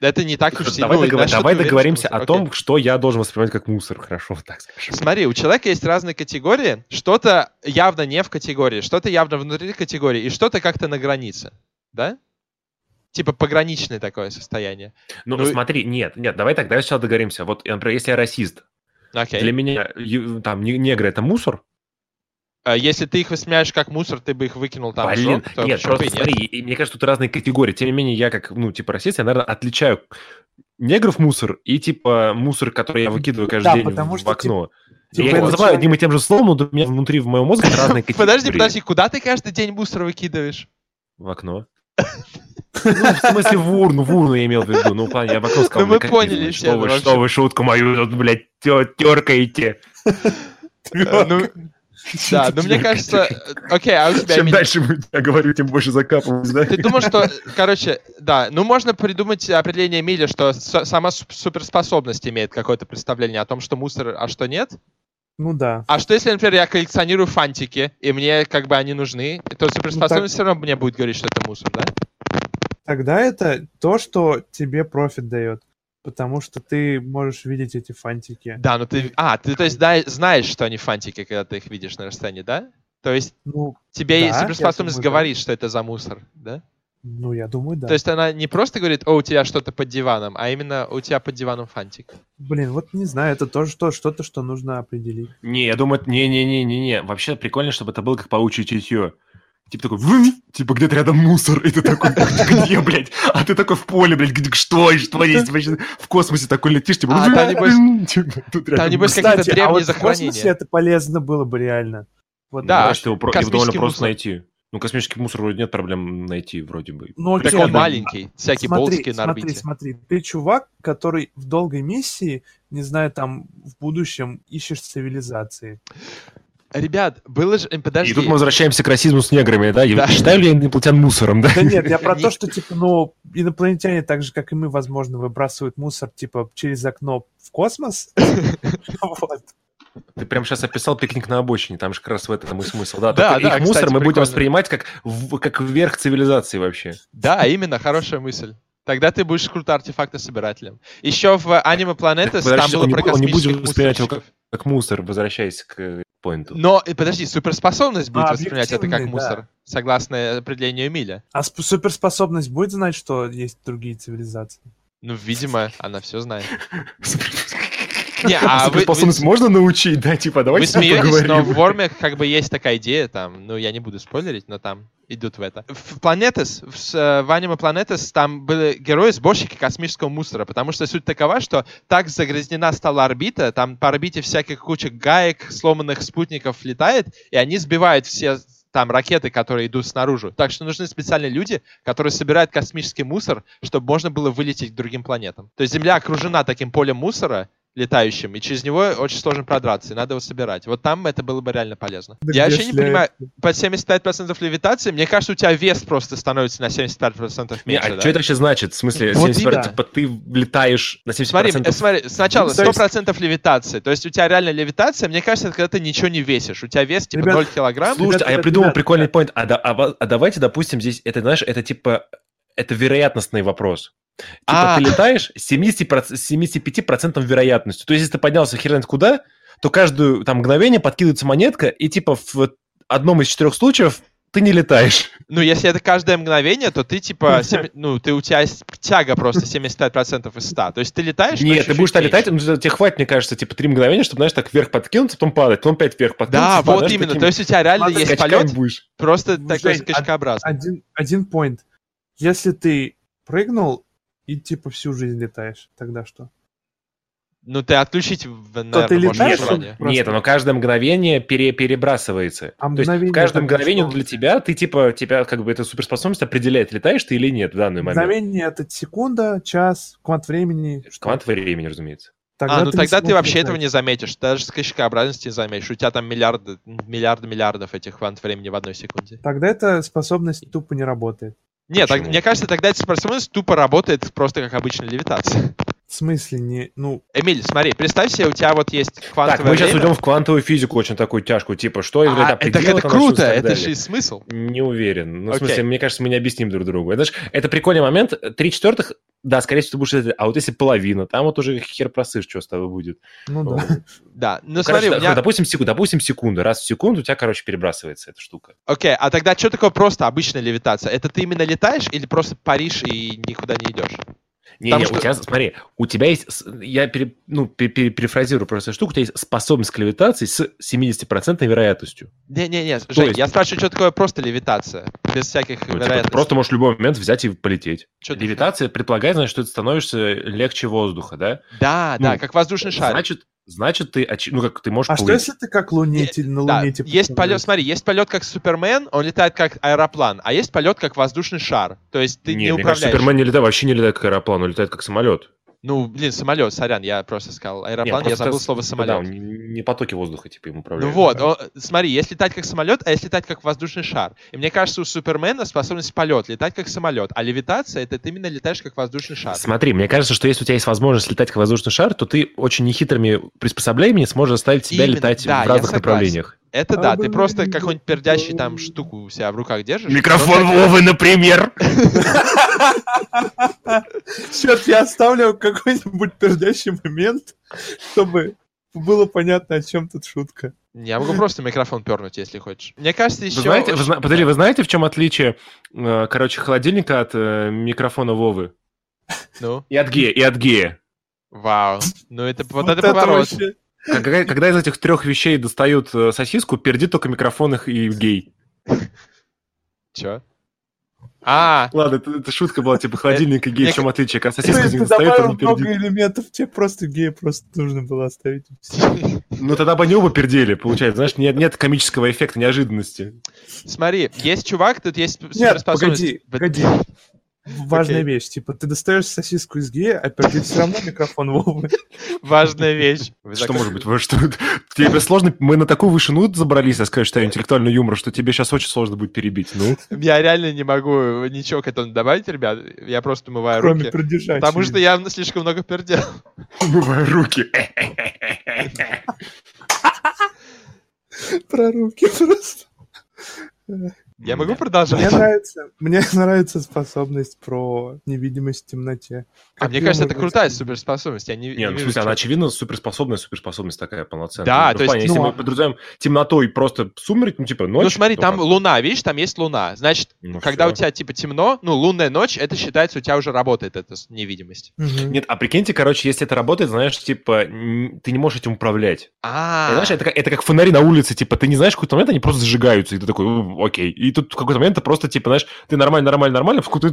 это не так уж сильно. давай, Ну, договор- значит, давай договоримся мусор. о Окей. том, что я должен воспринимать как мусор. Хорошо, [laughs] вот так скажем. Смотри, у человека есть разные категории. Что-то явно не в категории, что-то явно внутри категории, и что-то как-то на границе. Да? Типа пограничное такое состояние. Ну, Ну, смотри, нет, нет, давай так, давай сначала договоримся. Вот, например, если я расист, Окей. для меня там не- негры это мусор, Если ты их воспринимаешь как мусор, ты бы их выкинул там в Блин, жопу, то нет, просто нет? смотри, и мне кажется, тут разные категории. Тем не менее, я как, ну, типа, расист, я, наверное, отличаю негров мусор и, типа, мусор, который я выкидываю каждый Да, день потому в что, окно. типа, я это называю одним и тем же словом, но у меня внутри, в моем мозге разные [laughs] категории. Подожди, подожди, куда ты каждый день мусор выкидываешь? В окно. Ну, в смысле, в урну, в урну я имел в виду. Ну, в плане, я в окно [laughs] сказал. Ну, мы поняли все, Что вы, что вы, шутку мою блядь, теркаете. [laughs] Ну, да, ну мне кажется... э, Окей, а у тебя... Чем дальше я говорю, тем больше закапываюсь, да? Ты думал, что, короче, да, ну можно придумать определение Миля, что сама суп- суперспособность имеет какое-то представление о том, что мусор, а что нет. Ну да. А что если, например, я коллекционирую фантики, и мне как бы они нужны, то суперспособность все равно мне будет говорить, что это мусор, да? Тогда это то, что тебе профит дает. Потому что ты можешь видеть эти фантики. Да, ну ты... А, ты то есть да- знаешь, что они фантики, когда ты их видишь на расстоянии, да? То есть Ну, тебе Да, суперспособность думаю, да. говорит, что это за мусор, да? Ну, я думаю, да. То есть она не просто говорит, о, у тебя что-то под диваном, а именно у тебя под диваном фантик. Блин, вот не знаю, это тоже что, что-то, что нужно определить. Не, я думаю, это- не-не-не-не-не. Вообще прикольно, чтобы это было как паучье чутье. Типа такой, «Вынь!» типа где-то рядом мусор, и ты такой, где, блядь? А ты такой в поле, блядь, где, что, что есть? Вообще в космосе такой летишь, типа, А, там, небось- [laughs] типа, тут Там, рядом небось, мусор. какие-то Кстати, а древние вот в космосе это полезно было бы реально. Вот, Да, Да, что его, про- его довольно космический просто мусор. найти. Ну, космический мусор вроде нет проблем найти, вроде бы. Ну, Так он да. маленький, всякие смотри, болтики на смотри, орбите. смотри, ты чувак, который в долгой миссии, не знаю, там в будущем ищешь цивилизации. Ребят, было же... э, Подожди. И тут мы возвращаемся к расизму с неграми, да? Да. Считаю ли я инопланетян мусором, да? Да нет, я про то, что, типа, ну, инопланетяне, так же, как и мы, возможно, выбрасывают мусор, типа, через окно в космос. [laughs] Вот. Ты прям сейчас описал пикник на обочине, там же как раз в этом и смысл. Да, Да, да, их мусор мы будем воспринимать как, в- как верх цивилизации вообще. Да, именно, хорошая мысль. Тогда ты будешь круто артефактособирателем. Еще в Anime Planets там было он не про бу- он не будет космических воспринимать его мусорщиков. Как мусор, возвращаясь к поинту. Но, э, подожди, суперспособность будет А, воспринимать это как мусор, согласно определению Эмиля. А сп- суперспособность будет знать, что есть другие цивилизации? Ну, видимо, она все знает. [laughs] Не, а вы, вы, Суперспособность можно научить, да? Типа, вы давайте с ним смеетесь, но поговорим. в Worm как бы есть такая идея, там, ну, я не буду спойлерить, но там идут в это. В Planetes, в, э, в Anime Planetes там были герои-сборщики космического мусора, потому что суть такова, что так загрязнена стала орбита, там по орбите всяких куча гаек, сломанных спутников летает, и они сбивают все там ракеты, которые идут снаружи. Так что нужны специальные люди, которые собирают космический мусор, чтобы можно было вылететь к другим планетам. То есть Земля окружена таким полем мусора, летающим, и через него очень сложно продраться, и надо его собирать. Вот там это было бы реально полезно. Да Я вообще не шляется? понимаю, под 75% левитации, мне кажется, у тебя вес просто становится на 75% Не, меньше. а да? что это вообще значит? В смысле, Вот 70%, именно. типа, ты летаешь на 70%? Смотри, э, смотри, сначала Ну, то есть- 100% левитации. То есть у тебя реально левитация, мне кажется, это когда ты ничего не весишь. У тебя вес типа Ребят, 0 килограмм. Слушайте, а я придумал ребята, прикольный ребята. поинт. А, да- а а давайте, допустим, здесь, это, знаешь, это типа, это вероятностный вопрос. Типа, А. ты летаешь с 70%, с 75% вероятностью. То есть, если ты поднялся хер знает куда, то каждую там мгновение подкидывается монетка, и типа в одном из четырех случаев ты не летаешь. Ну, если это каждое мгновение, то ты типа, сем- ну, ты у тебя есть тяга просто 75% из 100. То есть ты летаешь... Нет, ты будешь летать, ну, тебе хватит, мне кажется, типа три мгновения, чтобы, знаешь, так вверх подкинуться, потом падать, потом опять вверх подкинуться. Да, падать, вот знаешь, именно. такими То есть у тебя реально есть полет, будешь. просто Ну, такой скачкообразный. Один, один point. Если ты прыгнул и типа всю жизнь летаешь, тогда что? Ну, ты отключить, ты наверное, можешь летаешь, желание. Просто- Нет, оно каждое мгновение пере- перебрасывается. А То есть мгновение в каждом тогда мгновении что? для тебя, ты типа, тебя как бы эта суперспособность определяет, летаешь ты или нет в данный момент. Мгновение это секунда, час, квант времени. что? Квант времени, разумеется. а, ну не тогда ты вообще этого летать. не заметишь. Даже скачкообразности не заметишь. У тебя там миллиарды, миллиарды миллиардов этих квант времени в одной секунде. Тогда эта способность тупо не работает. Нет, так- мне кажется, тогда способность тупо работает просто как обычная левитация. В смысле не... Ну, Эмиль, смотри, представь себе, у тебя вот есть Так, квантовое мы сейчас время. уйдем в квантовую физику очень такую тяжкую, типа, что является А, это, определом, это что круто, так это далее. же и смысл. Не уверен. Ну, в смысле, мне кажется, мы не объясним друг другу. Это, ж- это прикольный момент. Три четвертых, да, скорее всего, ты будешь это, а вот если половина, там вот уже хер просышь, что с тобой будет. ну да. Да, ну Ну, смотри, у меня... допустим, секунду, допустим, секунду. Раз в секунду у тебя, короче, перебрасывается эта штука. Окей, а тогда что такое просто обычная левитация? Это ты именно летаешь или просто паришь и никуда не идешь? Не, не, что- у тебя, смотри, у тебя есть, я пере- ну, пере- пере- перефразирую просто штуку, у тебя есть способность к левитации с 70% вероятностью. Не-не-не, Жень, есть- я спрашиваю, что такое просто левитация? Без всяких Ну, типа, вероятностей. просто можешь в любой момент взять и полететь. Чё ты- Левитация предполагает, значит, что ты становишься легче воздуха, да? Да, ну, да, как воздушный шар. Значит, значит ты, очи- ну, как ты можешь А что плыть. если ты как ти- на Да, Луне типа есть полет, смотри, есть полет как Супермен, он летает как аэроплан, а есть полет как воздушный шар. То есть ты не, не, мне кажется, управляешь. Супермен не летает, вообще не летает как аэроплан, он летает как самолет. Ну, блин, самолет, сорян, я просто сказал аэроплан, Не, я забыл слово Да, самолет. он не, потоки воздуха, типа, им Ну управляют. вот, о, смотри, есть летать как самолет, а есть летать как воздушный шар. И мне кажется, у Супермена способность полет, летать как самолет, а левитация это ты именно летаешь как воздушный шар. Смотри, мне кажется, что если у тебя есть возможность летать как воздушный шар, то ты очень нехитрыми приспособлениями сможешь заставить себя Именно, летать да, в разных направлениях. Это да, ты А, просто какой-нибудь пердящий там штуку у себя в руках держишь. Микрофон Вовы, например. Черт, я оставлю какой-нибудь пердящий момент, чтобы было понятно, о чем тут шутка. Я могу просто микрофон пернуть, если хочешь. Мне кажется, еще... Вы знаете, вы, подожди, вы знаете, в чем отличие, э, короче, холодильника от э, микрофона Вовы? Ну, И от гея, и от гея. вау. Ну, это вот, это поворот. вообще- Когда, когда из этих трех вещей достают э, сосиску, пердит только микрофон их и гей. Чё? А, Ладно, это, это шутка была, типа, холодильник и гей, в чем отличие? Когда них достают, добавил он не много пердит. элементов, тебе просто гея просто нужно было оставить. [laughs] Ну, тогда бы они оба пердели, получается. Знаешь, нет, нет комического эффекта, неожиданности. смотри, есть чувак, тут есть Нет, погоди, погоди. Важная Окей. вещь, типа, ты достаешь сосиску из гея, а пердит все равно микрофон Вовы. Важная вещь. Что может быть? Что? Тебе сложно... Мы на такую вышину забрались, я скажу, что интеллектуальный юмор, что тебе сейчас очень сложно будет перебить. Ну, Я реально не могу ничего к этому добавить, ребят. Я просто умываю Кроме руки. пердежа. Потому что я слишком много пердел. умывай руки. Про руки просто. Я могу продолжать? Мне нравится, мне [laughs] нравится способность про невидимость в темноте. А Как мне её кажется, это крутая использовать? суперспособность. Я не, Не, не ну, в смысле, она, очевидно, суперспособная, суперспособность такая полноценная. Да, Ну, то в плане, есть, если ну, мы подразумеваем темнотой просто сумерек, ну, типа, ночь. Ну смотри, то там как? луна, видишь, там есть луна. Значит, Ну, когда всё. у тебя типа темно, ну, лунная ночь, это считается, у тебя уже работает эта невидимость. Мгм. Нет, а прикиньте, короче, если это работает, знаешь, типа, ты не можешь этим управлять. А, Знаешь, это, как- это как фонари на улице, типа, ты не знаешь, в какой-то момент они просто зажигаются, и ты такой, «Ну, окей. И тут в какой-то момент ты просто, типа, знаешь, ты нормально, нормально, нормально, в какой-то,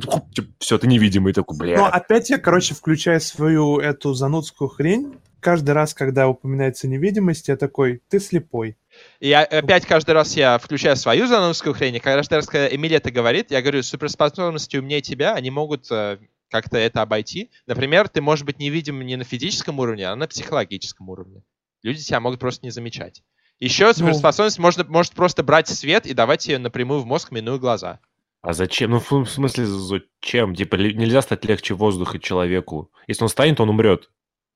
все, ты невидимый, такой, бля. Ну, опять я, короче, включаю свою эту занудскую хрень. Каждый раз, когда упоминается невидимость, я такой, ты слепой. И я- опять каждый раз я включаю свою занудскую хрень, и каждый раз, когда Эмиль это говорит, я говорю, суперспособности умнее тебя, они могут э, как-то это обойти. Например, ты можешь быть невидим не на физическом уровне, а на психологическом уровне. Люди тебя могут просто не замечать. Еще суперспособность можно, может просто брать свет и давать ее напрямую в мозг, минуя глаза. А зачем? Ну, в смысле, зачем? Типа, нельзя стать легче воздуха человеку. Если он станет, он умрет.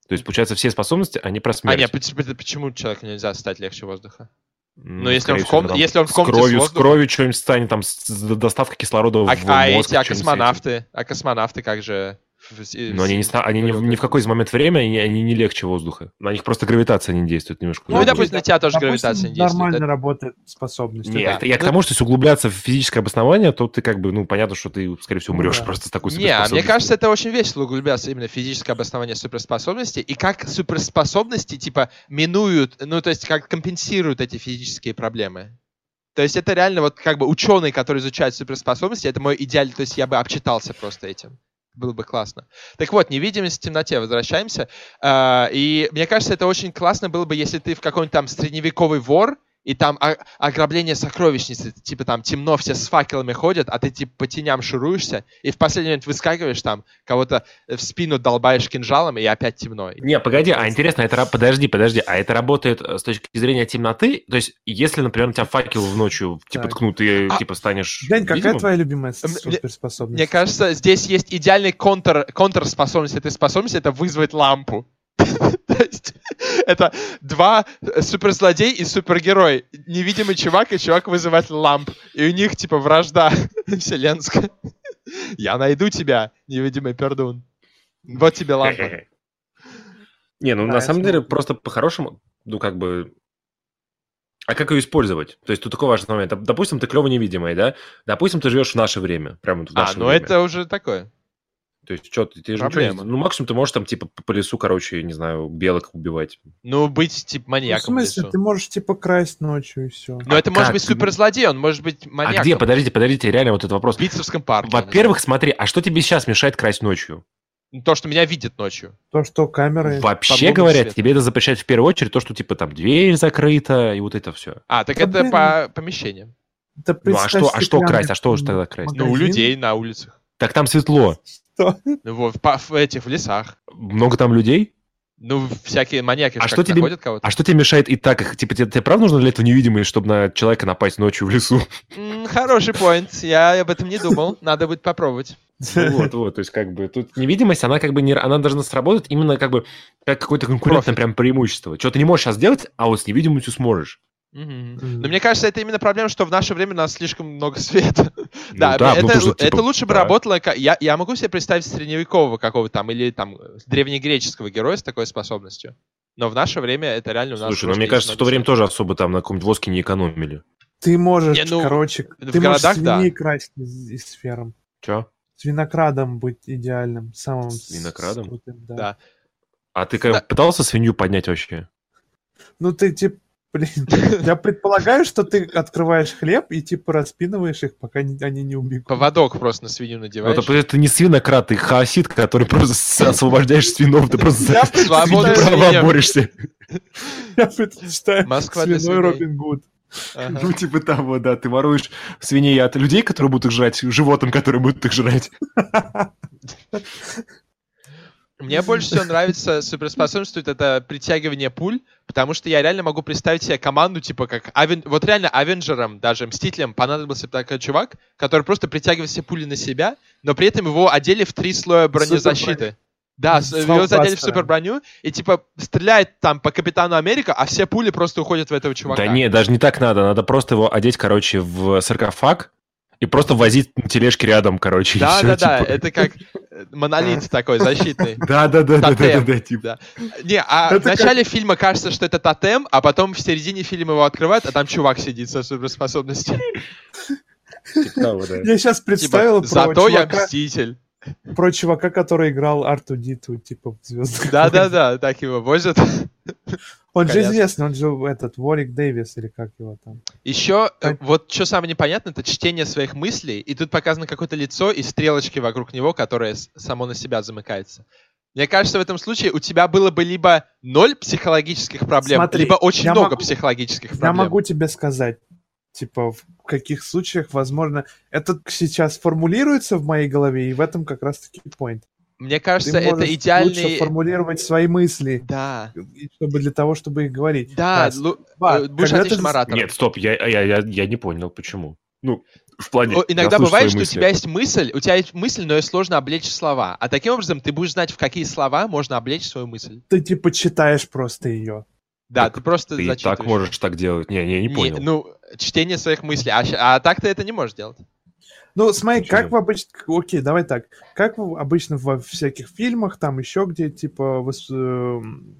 То есть, получается, все способности, они про А смерть. нет, поч- поч- почему человеку нельзя стать легче воздуха? Ну, ну, если он в ком- там если он в с комнате с кровью, с воздухом. кровью что-нибудь станет, там, с- с- доставка кислорода А, в а мозг. эти, а космонавты? А космонавты как же? Но они, не, они ни, в- ни в какой момой времени, они, они не легче воздуха. На них просто гравитация не действует немножко. Ну, и, другая. допустим, на тебя тоже Допустим, гравитация не действует. Нормально Это- работает способность. Не, да. это я к Ну, тому, что если углубляться в физическое обоснование, то ты как бы, ну, понятно, что ты, скорее всего, умрешь Да. просто с такой Не, а мне кажется, это очень весело углубляться именно в физическое обоснование суперспособности, и как суперспособности, типа, минуют, ну, то есть, как компенсируют эти физические проблемы. То есть это реально вот как бы ученый, который изучает суперспособности, это мой идеальный, то есть я бы обчитался просто этим. Было бы классно. Так вот, невидимость в темноте, возвращаемся. А, и мне кажется, это очень классно было бы, если ты в какой-нибудь там средневековый вор, и там ограбление сокровищницы, типа там темно, все с факелами ходят, а ты типа по теням шуруешься, и в последний момент выскакиваешь там, кого-то в спину долбаешь кинжалом, и опять темно. Не, погоди, а интересно, это подожди, подожди, а это работает э, с точки зрения темноты? То есть, если, например, на тебя факел в ночью типа Так. ткнут, и А- типа станешь Дань, какая видимым? твоя любимая Мне- суперспособность? Мне кажется, здесь есть идеальный контр, контрспособность этой способности, это вызвать лампу. [laughs] То есть это два суперзлодей и супергерой. Невидимый чувак и чувак вызывать ламп. И у них типа вражда [laughs] вселенская. Я найду тебя, невидимый пердун. Вот тебе лампа. [laughs] Не, ну Да, на самом деле просто по-хорошему, ну как бы... А как ее использовать? То есть тут такой важный момент. Доп- Допустим, ты клево невидимый, да? Допустим, ты живешь в наше время. Прямо в А, наше ну время. это уже такое. То есть что, ты, ты же ничего не... Ну максимум ты можешь там типа по- лесу, короче, не знаю, белок убивать. Ну, быть типа Ну, в маньяком. в смысле, ты можешь типа красть ночью и все. Но это может как? быть суперзлодей, он может быть А маньяком. где? Подождите, подождите, реально вот этот вопрос. В Битцевском парке. Во-первых, смотри, а что тебе сейчас мешает красть ночью? знаю. То, что меня видят ночью. То, что камеры... Вообще лунный говоря, свет. тебе это запрещает в первую очередь то, что типа там дверь закрыта и вот это все. А, так Да, это блин. по помещениям. Да Ну а что, а что красть? А что уж тогда красть? Ну, у людей на улицах. Так там светло. Что? Ну, вот, в, этих, в лесах. Много там людей? Ну, всякие маньяки А что тебе- находят кого-то. А что тебе мешает и так их? Типа, тебе, тебе правда нужно для этого невидимый, чтобы на человека напасть ночью в лесу? М, хороший поинт. Я об этом не думал. Надо будет попробовать. Вот, вот, то есть как бы тут невидимость, она как бы не, она должна сработать именно как бы как какое-то конкурентное Профит. прям преимущество. Что ты не можешь сейчас сделать, а вот с невидимостью сможешь. Мгм. Мгм. Но мне кажется, это именно проблема, что в наше время у нас слишком много света. [laughs] Ну Да, да, ну, это, потому что, это типа, лучше бы да. работало. ка- Я, я могу себе представить средневекового какого-то там или там древнегреческого героя с такой способностью. Но в наше время это реально у нас... Слушай, ну русские мне кажется, в то время снят. тоже особо там на каком-нибудь воске не экономили. Ты можешь, Не, ну, короче, в ты можешь городах, да. красть из, из ферм. Чё? Свинокрадом быть идеальным, самым с- Свинокрадом? с крутым, да. Да. А ты как, Да. пытался свинью поднять вообще? Ну ты типа, блин, [laughs] я предполагаю, что ты открываешь хлеб и типа распинываешь их, пока не- они не убегут. Поводок просто на свинью Ну, надеваешь. это, это не свинократ, ты хаосит, который просто освобождаешь свинов, ты просто Я [laughs] свиньи права борешься. [laughs] Я предпочитаю Москва свиной. Робин Гуд. Ага. Ну, типа того, да, ты воруешь свиней от людей, которые будут их жрать, животным, которые будут их жрать. Мне больше всего нравится суперспособность, это притягивание пуль, потому что я реально могу представить себе команду, типа как... Авен... Вот реально Авенджерам, даже Мстителям понадобился такой чувак, который просто притягивает все пули на себя, но при этом его одели в три слоя бронезащиты. Да, с- С его задели в Халкбастером. супер броню, и типа стреляет там по Капитану Америка, а все пули просто уходят в этого чувака. Да не, даже не так надо, надо просто его одеть, короче, в саркофаг и просто возить на тележке рядом, короче, Да, да, да, типа. это как монолит такой защитный. [laughs] Да, да, да, да, да, да, типа. Не, а в начале фильма кажется, что это тотем, а потом в середине фильма его открывают, а там чувак сидит со суперспособностью. Типа. Я сейчас Типа, представил про зато я мститель. Про чувака, который играл Арту Диту, типа в Звездных Да-да-да, так его возят. Он же известный, он же этот Ворик Дэвис или как его там. Еще, э, вот что самое непонятное, это чтение своих мыслей, и тут показано какое-то лицо и стрелочки вокруг него, которое само на себя замыкается. Мне кажется, в этом случае у тебя было бы либо ноль психологических проблем, Смотри, либо очень я много могу- психологических Я проблем. могу тебе сказать, типа, в каких случаях, возможно, это сейчас формулируется в моей голове, и в этом как раз-таки point. Мне Ты кажется, это можешь лучше идеальный... формулировать свои мысли, Да, чтобы для того, чтобы их говорить. да, Да, лу- Ба, э, будешь ты отличным оратором. Нет, стоп, я, я, я, я не понял, почему. Ну, в плане... О, Иногда бывает, что у мысли. тебя есть мысль, у тебя есть мысль, но ее сложно облечь в слова. А таким образом ты будешь знать, в какие слова можно облечь свою мысль. Ты типа читаешь просто ее. Да, Так ты просто Ты зачитываешь. так можешь так делать. Не, не, не Не, понял. ну, чтение своих мыслей. А, а так ты это не можешь делать. Ну, смотри, Почему? как в обычно... Окей, давай так. Как в- обычно во всяких фильмах, там еще где, типа, вос- эм,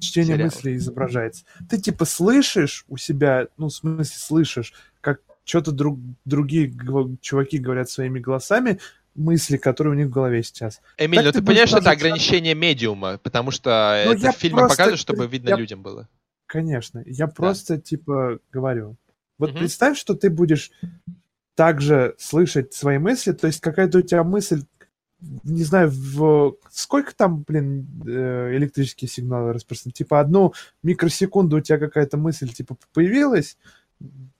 чтение Сериалах. мыслей изображается. Ты, типа, слышишь у себя, ну, в смысле, слышишь, как что-то друг, другие чуваки говорят своими голосами, мысли, которые у них в голове сейчас. Эмиль, Так ну ты ты понимаешь, что это ограничение медиума, потому что Ну, это фильме просто- показывают, чтобы видно я- людям было. Конечно. Я просто, типа, говорю. Вот Мгм. представь, что ты будешь также слышать свои мысли, то есть какая-то у тебя мысль, не знаю, в... сколько там, блин, э, электрические сигналы распространяют? Типа одну микросекунду у тебя какая-то мысль, типа, появилась,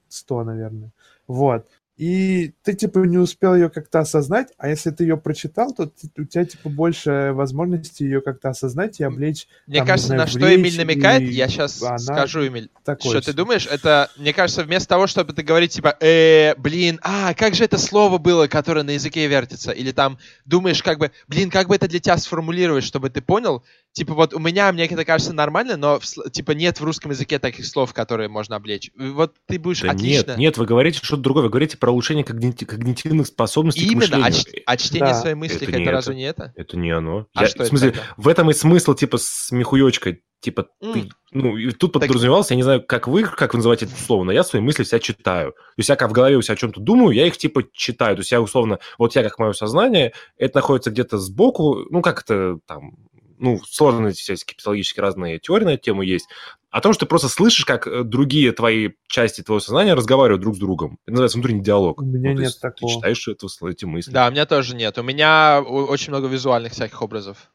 100, наверное, вот. И ты, типа, не успел ее как-то осознать, а если ты ее прочитал, то ты- у тебя, типа, больше возможности ее как-то осознать и облечь Мне там, кажется, знаю, на что Эмиль намекает, и я сейчас скажу, Эмиль. такое. Что ты себе. думаешь? Это, мне кажется, вместо того, чтобы ты говорить, типа, э, блин, а, как же это слово было, которое на языке вертится? Или там думаешь, как бы, блин, как бы это для тебя сформулировать, чтобы ты понял? Типа, вот у меня, мне это кажется нормально, но, типа, нет в русском языке таких слов, которые можно облечь. И Вот ты будешь Да отлично... нет, нет, вы говорите что-то другое, вы говорите про улучшение когнити- когнитивных способностей к Именно, а, мышлению. ч- а чтение Да. своей мысли, Это это, разве это. не это? Это не оно. А Я- что в это смысле, тогда? в этом и смысл, типа, с михуёчкой. Типа, М. ты, ну, и тут подразумевался, я не знаю, как вы, как вы называете это слово, но я свои мысли вся читаю. То есть я как в голове у себя о чем-то думаю, я их, типа, читаю. То есть я, условно, вот я, как мое сознание, это находится где-то сбоку, ну, как это там, ну, сложные всякие психологически разные теории на эту тему есть, о том, что ты просто слышишь, как э, другие твои части твоего сознания разговаривают друг с другом. Это называется внутренний диалог. У меня Ну, нет есть такого. Ты читаешь это, эти мысли. Да, у меня тоже нет. У меня очень много визуальных всяких образов.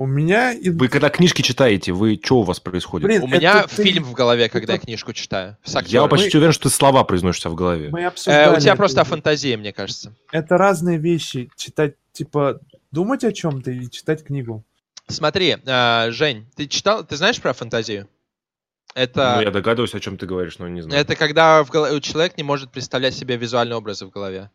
У меня... и- Вы когда книжки читаете, вы что у вас происходит? Блин, У меня ты- фильм в голове, когда я это- книжку читаю. Я почти уверен, что ты слова произносишь у себя в голове. Мы Э, у тебя это просто фантазия, мне кажется. Это разные вещи. Читать, типа, думать о чем-то и читать книгу. Смотри, э, Жень, ты читал, ты знаешь про фантазию? Это, Ну, я догадываюсь, о чем ты говоришь, но не знаю. это когда в голо- человек не может представлять себе визуальные образы в голове.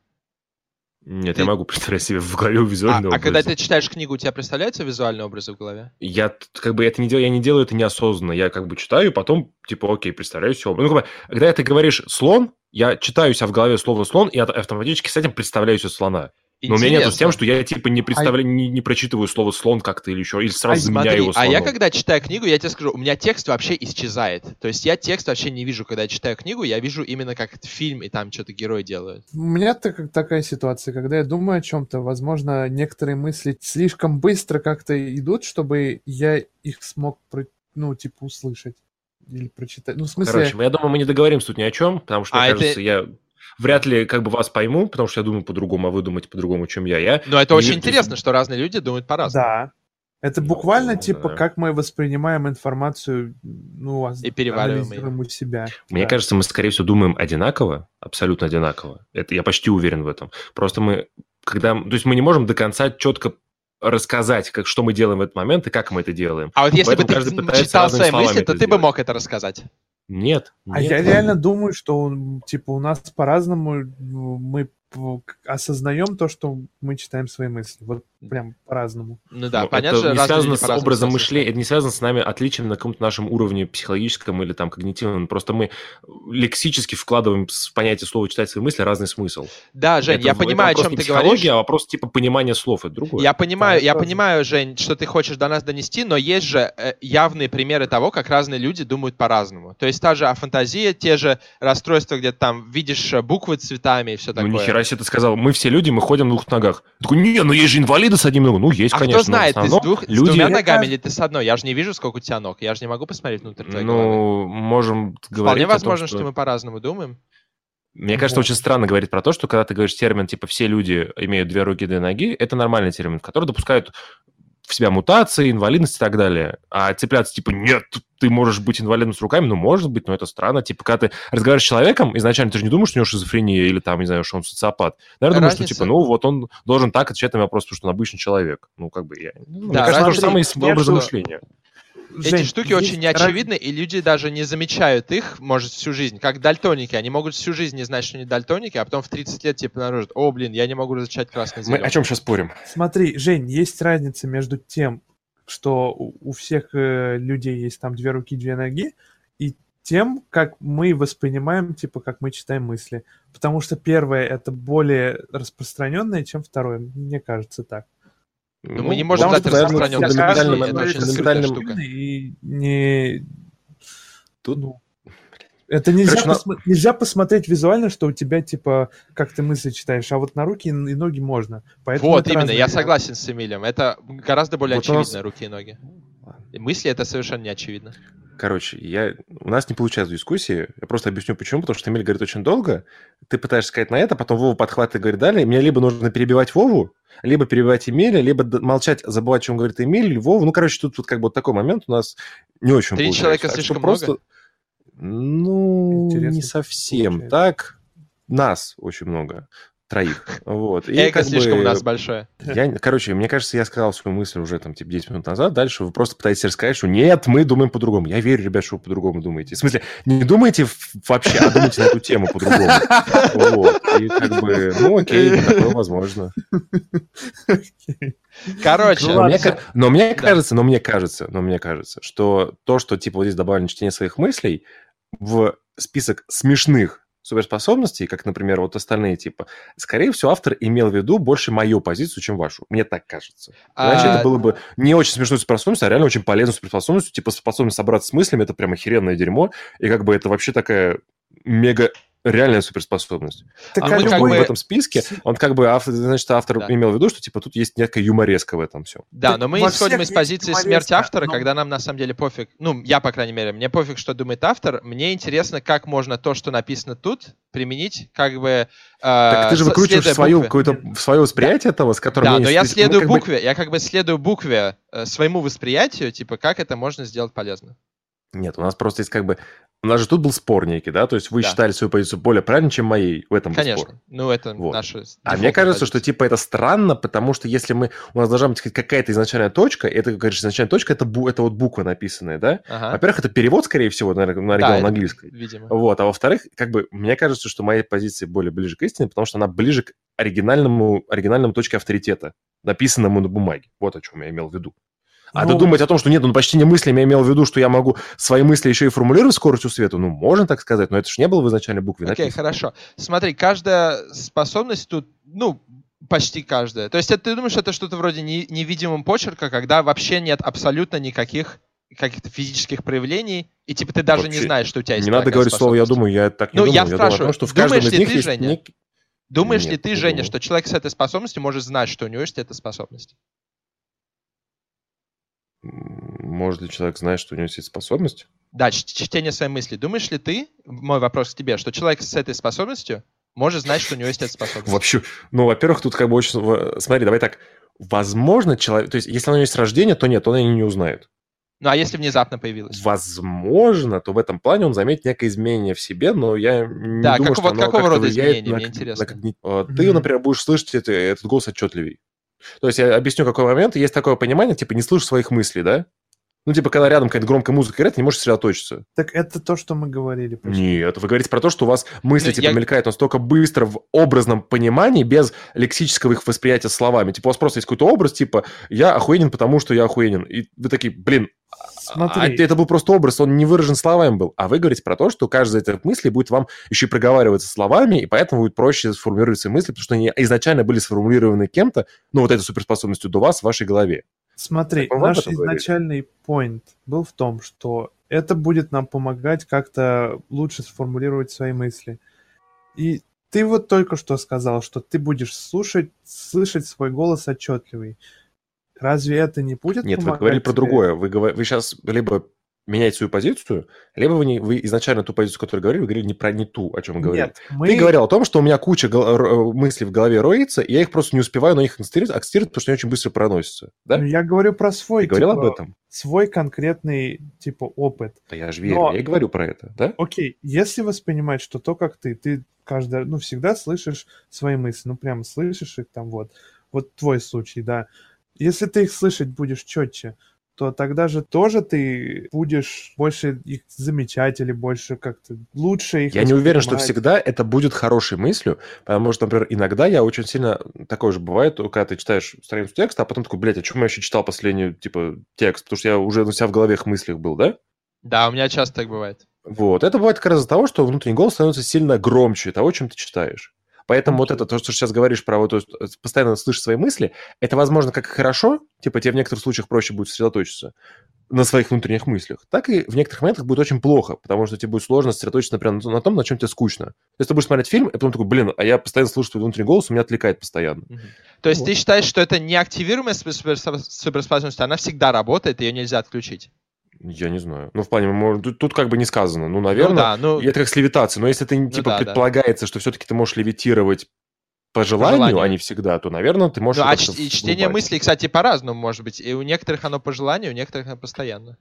Нет, ты- я могу представлять себе в голове А, визуальный а когда ты читаешь книгу, у тебя представляются визуальные образы в голове? Я как бы это не делаю, я не делаю это неосознанно. Я как бы читаю, потом, типа, окей, представляю все. Ну, как бы, когда ты говоришь слон, я читаю себя в голове слово слон, и ат- автоматически с этим представляю себе слона. Но у меня нету с тем, что я типа не представляю, не, не прочитываю слово слон как-то или еще, или сразу А заменяю смотри, его а я слоном. когда читаю книгу, я тебе скажу, у меня текст вообще исчезает. То есть я текст вообще не вижу, когда я читаю книгу, я вижу именно как это фильм, и там что-то герои делают. У меня так- такая ситуация, когда я думаю о чем-то, возможно, некоторые мысли слишком быстро как-то идут, чтобы я их смог, про- ну, типа, услышать или прочитать. Ну, в смысле, Короче, я думаю, мы не договоримся тут ни о чем, потому что, А мне это- кажется, я вряд ли как бы вас пойму, потому что я думаю по-другому, а вы думаете по-другому, чем я. Я Но это Не очень интересно, что разные люди думают по-разному. да. Это Ну, буквально, ну, типа, да. как мы воспринимаем информацию, ну, И перевариваем у себя. Мне Да. кажется, мы, скорее всего, думаем одинаково, абсолютно одинаково. Это я почти уверен в этом. Просто мы, когда... То есть мы не можем до конца четко рассказать, как, что мы делаем в этот момент и как мы это делаем. А вот если бы Поэтому ты каждый пытается читал свои мысли, то ты бы мог это рассказать. Нет. А нет. я реально думаю, что, м, типа, у нас по-разному м, мы осознаем то, что мы читаем свои мысли. Вот прям по-разному. Ну да, Ну, понятно, это не связано с образом мышления, это не связано с нами отличием на каком-то нашем уровне психологическом или там когнитивном. Просто мы лексически вкладываем в понятие слова читать свои мысли разный смысл. Да, Жень, Это- я это понимаю, о чем не ты психология, говоришь. а вопрос типа понимания слов, это другое. Я понимаю, Да, я понимаю, Жень, что ты хочешь до нас донести, но есть же э, явные примеры того, как разные люди думают по-разному. То есть та же афантазия, те же расстройства, где ты там видишь э, буквы цветами и все Ну, такое. нихера себе ты сказал. Мы все люди, мы ходим на двух ногах. Я такой, не, ну есть же инвалиды с одним ногой. Ну, есть, а конечно. кто знает, ты с, двух, с люди... двумя Мне ногами или ты с одной? Я же не вижу, сколько у тебя ног. Я же не могу посмотреть внутрь твоей головы. Ну, можем говорить Вполне о том, возможно, что... мы по-разному думаем. Мне кажется, Вот. очень странно говорить про то, что когда ты говоришь термин, типа, все люди имеют две руки две ноги, это нормальный термин, который допускают в себя мутации, инвалидность и так далее. А цепляться, типа, нет, ты можешь быть инвалидом с руками, ну, может быть, но это странно. Типа, когда ты разговариваешь с человеком, изначально ты же не думаешь, что у него шизофрения или там, не знаю, что он социопат. Наверное, думаешь, что, типа, ну, вот он должен так отвечать на вопрос, потому что он обычный человек. Ну, как бы, я... ну, мне Да, кажется, то же самое и с образом что- мышления. Эти Жень, штуки очень раз- неочевидны, и люди даже не замечают их, может, всю жизнь. Как дальтоники. Они могут всю жизнь не знать, что они дальтоники, а потом в 30 лет типа обнаружат, о, блин, я не могу различать красный и Мы зеленый». о чем сейчас спорим? Смотри, Жень, есть разница между тем, что у у всех э, людей есть там две руки, две ноги, и тем, как мы воспринимаем, типа, как мы читаем мысли. Потому что первое это более распространенное, чем второе. Мне кажется так. Ну, мы не можем дать фундаментальным- мысли, это очень скрытая штука. И не... Тут- ну, это нельзя, Короче, на- посмо- нельзя посмотреть визуально, что у тебя, типа, как ты мысли читаешь, а вот на руки и ноги можно. Поэтому Вот, именно, разные я согласен с Эмилием. Это гораздо более Вот у нас- очевидно, руки и ноги. И мысли это совершенно не очевидно. Короче, я... у нас не получается дискуссии. Я просто объясню, почему. Потому что Эмиль говорит очень долго. Ты пытаешься сказать на это, потом Вова подхватывает и говорит далее. Мне либо нужно перебивать Вову, либо перебивать Эмиля, либо молчать, забывать, о чем говорит Эмиль, или Вова. Ну, короче, тут, тут как бы вот такой момент у нас не очень Три получается. человека Так слишком просто... Ну, Интересно не совсем получается. так. Нас очень много. Троих. Вот. И Эго слишком бы- у нас большое. я, короче, мне кажется, я сказал свою мысль уже там, типа, 10 минут назад. Дальше вы просто пытаетесь рассказать, что нет, мы думаем по-другому. Я верю, ребят, что вы по-другому думаете. В смысле, не думайте вообще, а думайте на эту тему по-другому. Вот. И как бы, ну окей, такое возможно. Короче, Ну Но мне, но мне кажется, но мне кажется, но мне кажется, что то, что, типа, вот здесь добавлено чтение своих мыслей в список смешных суперспособностей, как, например, вот остальные, типа, скорее всего, автор имел в виду больше мою позицию, чем вашу. Мне так кажется. Иначе а, это было бы не очень смешной суперспособностью, а реально очень полезной суперспособностью. Типа способность собраться с мыслями, это прям охеренное дерьмо. И как бы это вообще такая мега реальная суперспособность. Так А а мы Любой как бы- в этом списке, он как бы, автор, значит, автор Да. имел в виду, что типа тут есть некая юмореска в этом все. Да, Так но мы во исходим из позиции смерти автора, но- когда нам на самом деле пофиг. Ну, я, по крайней мере, мне пофиг, что думает автор. Мне интересно, как можно то, что написано тут, применить, как бы... э, Так ты же выкручиваешь свою, букве. какое-то свое восприятие того, с которым... Да, но я следую как бы- букве, я как бы следую букве э, своему восприятию, типа, как это можно сделать полезно. Нет, у нас просто есть как бы... У нас же тут был спор некий, да? То есть вы Да. считали свою позицию более правильной, чем моей. В этом был спор. Конечно. Ну, это Вот. наша А мне кажется, что позиция. типа это странно, потому что если мы у нас должна быть какая-то изначальная точка, это, как говоришь, изначальная точка, это, бу, это вот буква написанная, да? Ага. Во-первых, это перевод, скорее всего, на, на оригинал Да, на английский. Видимо. Вот, а во-вторых, как бы мне кажется, что моя позиция более ближе к истине, потому что она ближе к оригинальному, оригинальному точке авторитета, написанному на бумаге. Вот о чем я имел в виду. А Ну, додумать о том, что нет, ну почти не мыслями, я имел в виду, что я могу свои мысли еще и формулировать скоростью света, ну, можно так сказать, но это же не было в изначальной букве Окей, написано. хорошо. Смотри, каждая способность тут, ну, Почти каждая. То есть это, ты думаешь, это что-то вроде не, невидимого почерка, когда вообще нет абсолютно никаких каких-то физических проявлений, и типа ты даже Вообще не знаешь, что у тебя есть Не надо говорить слово «я думаю», я так не Ну, думаю. я думаю о спрашиваю, том, что в думаешь каждом из ли ты, Женя? нек- Думаешь ли Нет, ты, не Женя, думаю. что человек с этой способностью может знать, что у него есть эта способность? Может ли человек знать, что у него есть способность? Да, чтение своей мысли. Думаешь ли ты, мой вопрос к тебе, что человек с этой способностью может знать, что у него есть эта способность? Вообще, ну, во-первых, тут как бы очень... Смотри, давай так. Возможно, человек... То есть, если оно есть с рождения, то нет, он ее не узнает. Ну, а если внезапно появилось? Возможно, то в этом плане он заметит некое изменение в себе, но я не Да, думаю, как- что вот оно какого как-то рода влияет изменения, на мне интересно. на Ты, например, будешь слышать это- этот голос отчетливей. То есть я объясню, какой момент. Есть такое понимание, типа, не слышишь своих мыслей, да? Ну, типа, когда рядом какая-то громкая музыка играет, ты не можешь сосредоточиться. Так это то, что мы говорили. почти. Нет, вы говорите про то, что у вас мысли, Ну, типа, я- мелькают настолько быстро в образном понимании, без лексического их восприятия словами. Типа, у вас просто есть какой-то образ, типа, я охуенен, потому что я охуенен. И вы такие, блин, Смотри. а это был просто образ, он не выражен словами был. А вы говорите про то, что каждая из этих мыслей будет вам еще и проговариваться словами, и поэтому будет проще сформулировать свои мысли, потому что они изначально были сформулированы кем-то, ну, вот этой суперспособностью до вас в вашей голове. Смотри, Так наш изначальный point был в том, что это будет нам помогать как-то лучше сформулировать свои мысли. И ты вот только что сказал, что ты будешь слушать, слышать свой голос отчетливый. Разве это не будет Нет, вы говорили про тебе? другое. Вы, вы сейчас либо меняете свою позицию, либо вы, не, вы изначально ту позицию, которую говорили, вы говорили не про не ту, о чем вы говорили. Нет, мы... Ты говорил о том, что у меня куча гол- р- мыслей в голове роется, и я их просто не успеваю на них акцентировать, акцентировать, потому что они очень быстро проносятся. Да? Ну, я говорю про свой, Ты говорил типа, об этом? свой конкретный, типа, опыт. Да я же верю, Но- я и говорю про это, да? Окей, если воспринимать, что то, как ты, ты каждый, ну, всегда слышишь свои мысли, ну, прям слышишь их там вот, вот твой случай, да. Если ты их слышать будешь четче, то тогда же тоже ты будешь больше их замечать или больше как-то лучше их Я не уверен, что всегда это будет хорошей мыслью, потому что, например, иногда я очень сильно... Такое же бывает, когда ты читаешь страницу текста, а потом такой, блядь, а чем я еще читал последний, типа, текст? Потому что я уже у себя в голове их мыслях был, да? Да, у меня часто так бывает. Вот. Это бывает как раз из-за того, что внутренний голос становится сильно громче того, чем ты читаешь. Поэтому вот это, то, что сейчас говоришь про вот, то есть, э, постоянно слышишь свои мысли, это, возможно, как и хорошо, типа тебе в некоторых случаях проще будет сосредоточиться на своих внутренних мыслях, так и в некоторых моментах будет очень плохо, потому что тебе будет сложно сосредоточиться, например, на том, на чем тебе скучно. То есть ты будешь смотреть фильм, и потом такой, блин, а я постоянно слышу свой внутренний голос, он меня отвлекает постоянно. То есть Вот. ты считаешь, что это неактивируемая супер- супер- суперспособность, она всегда работает, ее нельзя отключить? Я не знаю. Ну, в плане, тут, тут как бы не сказано. Ну, Ну наверное, да, ну, это как с левитацией. Но если ты, типа, да, да. предполагается, что все-таки ты можешь левитировать по желанию, желанию. а не всегда, то, наверное, ты можешь... ну, а ч- и чтение врубать. мыслей, кстати, по-разному может быть. И у некоторых оно по желанию, у некоторых оно постоянно.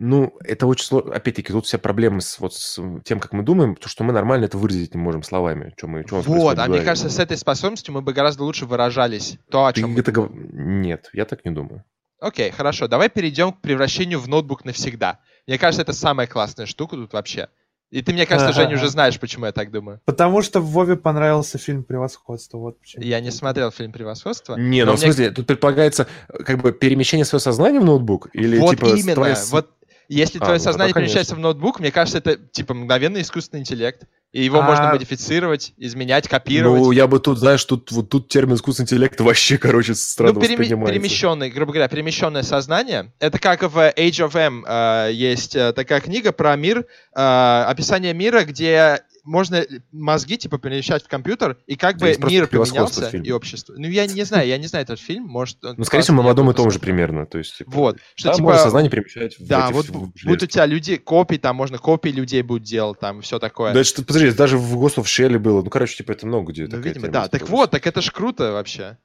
Ну, это очень сложно. Опять-таки, тут вся проблема с, вот, с тем, как мы думаем, то, что мы нормально это выразить не можем словами. Что мы, что Вот, а мне кажется, с этой способностью мы бы гораздо лучше выражались то, о Ты чем мы это Нет, я так не думаю. Окей, хорошо, давай перейдем к превращению в ноутбук навсегда. Мне кажется, это самая классная штука тут вообще. И ты, мне кажется, Женя, уже знаешь, почему я так думаю. Потому что Вове понравился фильм «Превосходство», вот почему. Я не смотрел фильм «Превосходство». Не, но ну, в мне- смысле, тут предполагается как бы перемещение своего сознания в ноутбук? Или, вот типа, именно. твоя с- Вот если А, твое ну, сознание тогда, перемещается в ноутбук, мне кажется, это типа мгновенный искусственный интеллект. И его А- можно модифицировать, изменять, копировать. Ну, я бы тут, знаешь, тут, вот тут термин искусственный интеллект [laughs] вообще, короче, странно Ну, воспринимается. перемещенный, грубо говоря, перемещенное сознание. Это как в Age of M э, есть э, такая книга про мир, э, описание мира, где можно мозги типа перемещать в компьютер, и как бы Здесь мир поменялся, фильм. и общество. Ну, я не знаю, я не знаю этот фильм, может... Ну, скорее всего, мы одном и том же примерно. То есть, типа, Вот, что да, типа... можно сознание перемещать в Да, вот в бу- будут у тебя люди, копии, там можно копии людей будут делать, там все такое. Да, что, подожди, даже в Ghost of Shell было. Ну, короче, типа, это много где ну, такая видимо, тема да. Так вот, так это ж круто вообще.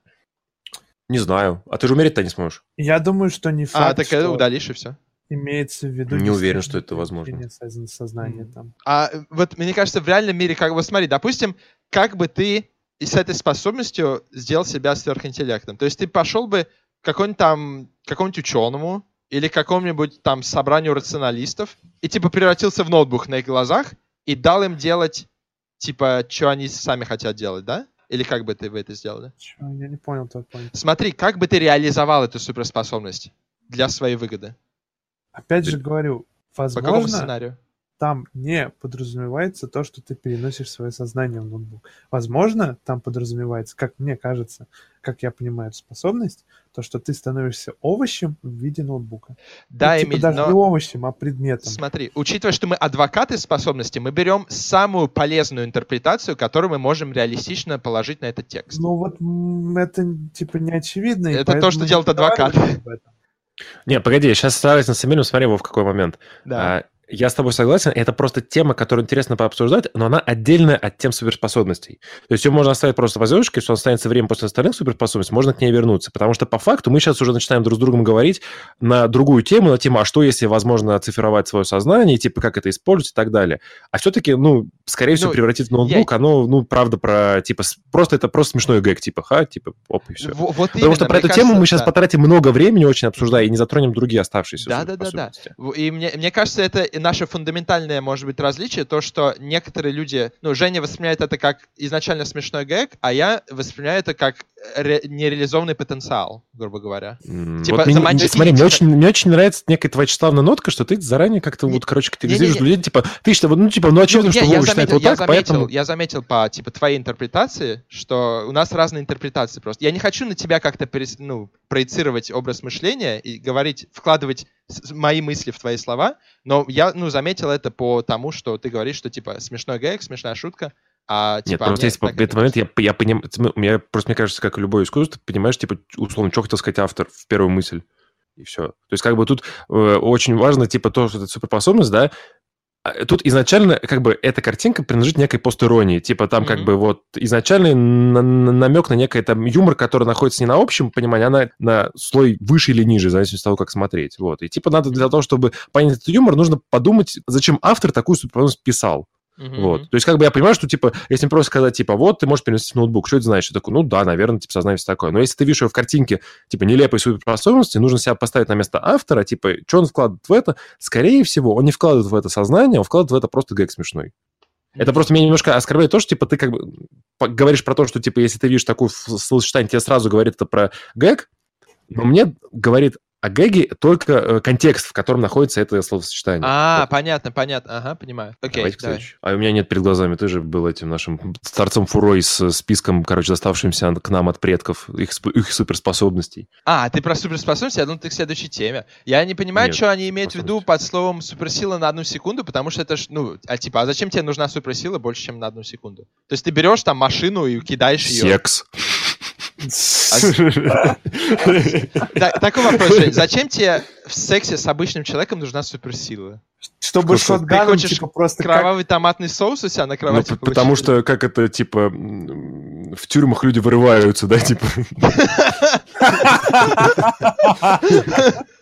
Не знаю. А ты же умереть-то не сможешь. Я думаю, что не факт, а, так это что удалишь и все. Имеется в виду... Не уверен, что это возможно. перемещение соз- Сознания Мгм. там. А вот мне кажется, в реальном мире, как бы, смотри, допустим, как бы ты и с этой способностью сделал себя сверхинтеллектом. То есть ты пошел бы к какому-нибудь там, какому-нибудь ученому или к какому-нибудь там собранию рационалистов и типа превратился в ноутбук на их глазах и дал им делать, типа, что они сами хотят делать, да? Или как бы ты бы это сделал, да? Чё, я не понял твой. Смотри, как бы ты реализовал эту суперспособность для своей выгоды? Опять же говорю, По возможно, сценарию? там не подразумевается то, что ты переносишь свое сознание в ноутбук. Возможно, там подразумевается, как мне кажется, как я понимаю эту способность, то, что ты становишься овощем в виде ноутбука. Да, ну, типа Эмиль, даже но... не овощем, а предметом. Смотри, учитывая, что мы адвокаты способности, мы берем самую полезную интерпретацию, которую мы можем реалистично положить на этот текст. Ну вот это типа не очевидно. Это то, что делает адвокат. Не, погоди, сейчас согласен с Эмилем, смотри, Вов, в какой момент. Да. А, Я с тобой согласен, это просто тема, которую интересно пообсуждать, но она отдельная от тем суперспособностей. То есть ее можно оставить просто по звездочке, что останется время после остальных суперспособностей, можно к ней вернуться. Потому что по факту мы сейчас уже начинаем друг с другом говорить на другую тему, на тему, а что если возможно оцифровать свое сознание, типа как это использовать и так далее. А все-таки, ну, скорее всего, Ну, превратить в ноутбук, оно, ну, правда, про, типа, просто это просто смешной гэг, типа, ха, типа, оп, и все. Во- Вот Потому что именно, про мне эту тему кажется, мы сейчас да. потратим много времени, очень обсуждая, и не затронем другие оставшиеся Да, да, да, да. суперспособности. В- И мне, мне кажется, это и наше фундаментальное, может быть, различие, то, что некоторые люди, ну, Женя воспринимает это как изначально смешной гэг, а я воспринимаю это как ре- нереализованный потенциал, грубо говоря. М, Типа вот мне- заманчивый, смотри, мне очень, мне очень нравится некая твоя тщеславная нотка, что ты заранее как-то Не- вот, короче, категоризируешь не-не-не. людей, типа, ты что, ну, типа, ну, очевидно, Ну, что я, Вова считает вот я так, заметил, поэтому... я заметил по типа твоей интерпретации, что у нас разные интерпретации просто. Я не хочу на тебя как-то перес- ну, проецировать образ мышления и говорить, вкладывать мои мысли в твои слова, но я ну заметил это по тому, что ты говоришь, что типа смешной гэг, смешная шутка, а Нет, типа. а просто есть так этот момент, я, я понимаю, мне просто мне кажется, как и любое искусство, понимаешь, типа, условно, что хотел сказать автор в первую мысль, и все. То есть, как бы тут э, очень важно, типа, то, что это суперспособность, да, а, Тут изначально, как бы, эта картинка принадлежит некой постиронии. Типа там, как Мгм. бы, вот, изначальный на- на- намек на некий там юмор, который находится не на общем понимании, а на, на слой выше или ниже, в зависимости от того, как смотреть. Вот. И, типа, надо для того, чтобы понять этот юмор, нужно подумать, зачем автор такую суперспособность писал. Мгм. Вот. То есть, как бы я понимаю, что, типа, если просто сказать, типа, вот, ты можешь перенести в ноутбук, что это значит? Я такой, ну да, наверное, типа, сознание все такое. Но если ты видишь его в картинке, типа, нелепой суперспособности, нужно себя поставить на место автора, типа, что он вкладывает в это? Скорее всего, он не вкладывает в это сознание, он вкладывает в это просто гэг смешной. Это просто меня немножко оскорбляет то, что, типа, ты как бы говоришь про то, что, типа, если ты видишь такую словосочетание, тебе сразу говорит это про гэг, но мне говорит о гэге только э, контекст, в котором находится это словосочетание. А, Вот. понятно, понятно. Ага, понимаю. Окей, Давайте давай. А у меня нет перед глазами, ты же был этим нашим старцом фурой с списком, короче, доставшимся к нам от предков, их, их суперспособностей. А, ты про суперспособности? Я думал, ты к следующей теме. Я не понимаю, Нет, что они имеют в виду под словом суперсила на одну секунду, потому что это ж, ну, а типа, а зачем тебе нужна суперсила больше, чем на одну секунду? То есть ты берешь там машину и кидаешь ее. Секс. Так- такой вопрос, Жень. Зачем тебе в сексе с обычным человеком нужна суперсила? Чтобы Что, шотганом, хочешь типа, просто Кровавый томатный соус у себя на Ну, кровати потому что, как это, типа, в тюрьмах люди вырываются, да, типа. [laughs] [laughs]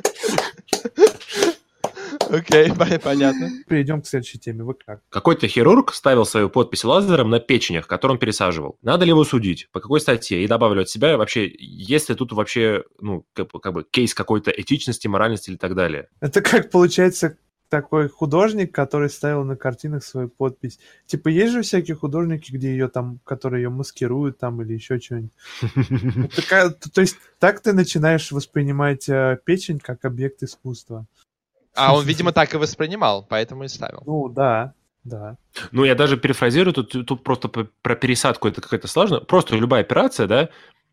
[laughs] [laughs] Окей, [laughs] пон- понятно. Перейдем к следующей теме. Вы как? Какой-то хирург ставил свою подпись лазером на печенях, которые он пересаживал. Надо ли его судить? По какой статье? И добавлю от себя вообще, есть ли тут вообще, ну, как, бы- как бы кейс какой-то этичности, моральности или так далее? Это как получается такой художник, который ставил на картинах свою подпись. Типа, есть же всякие художники, где ее там, которые ее маскируют там или еще что-нибудь. [laughs] Такая- то, то есть так ты начинаешь воспринимать э, печень как объект искусства. А он, видимо, так и воспринимал, поэтому и ставил. Ну да, да. Ну, я даже перефразирую, тут, тут просто про пересадку это какая-то сложно. Просто любая операция, да,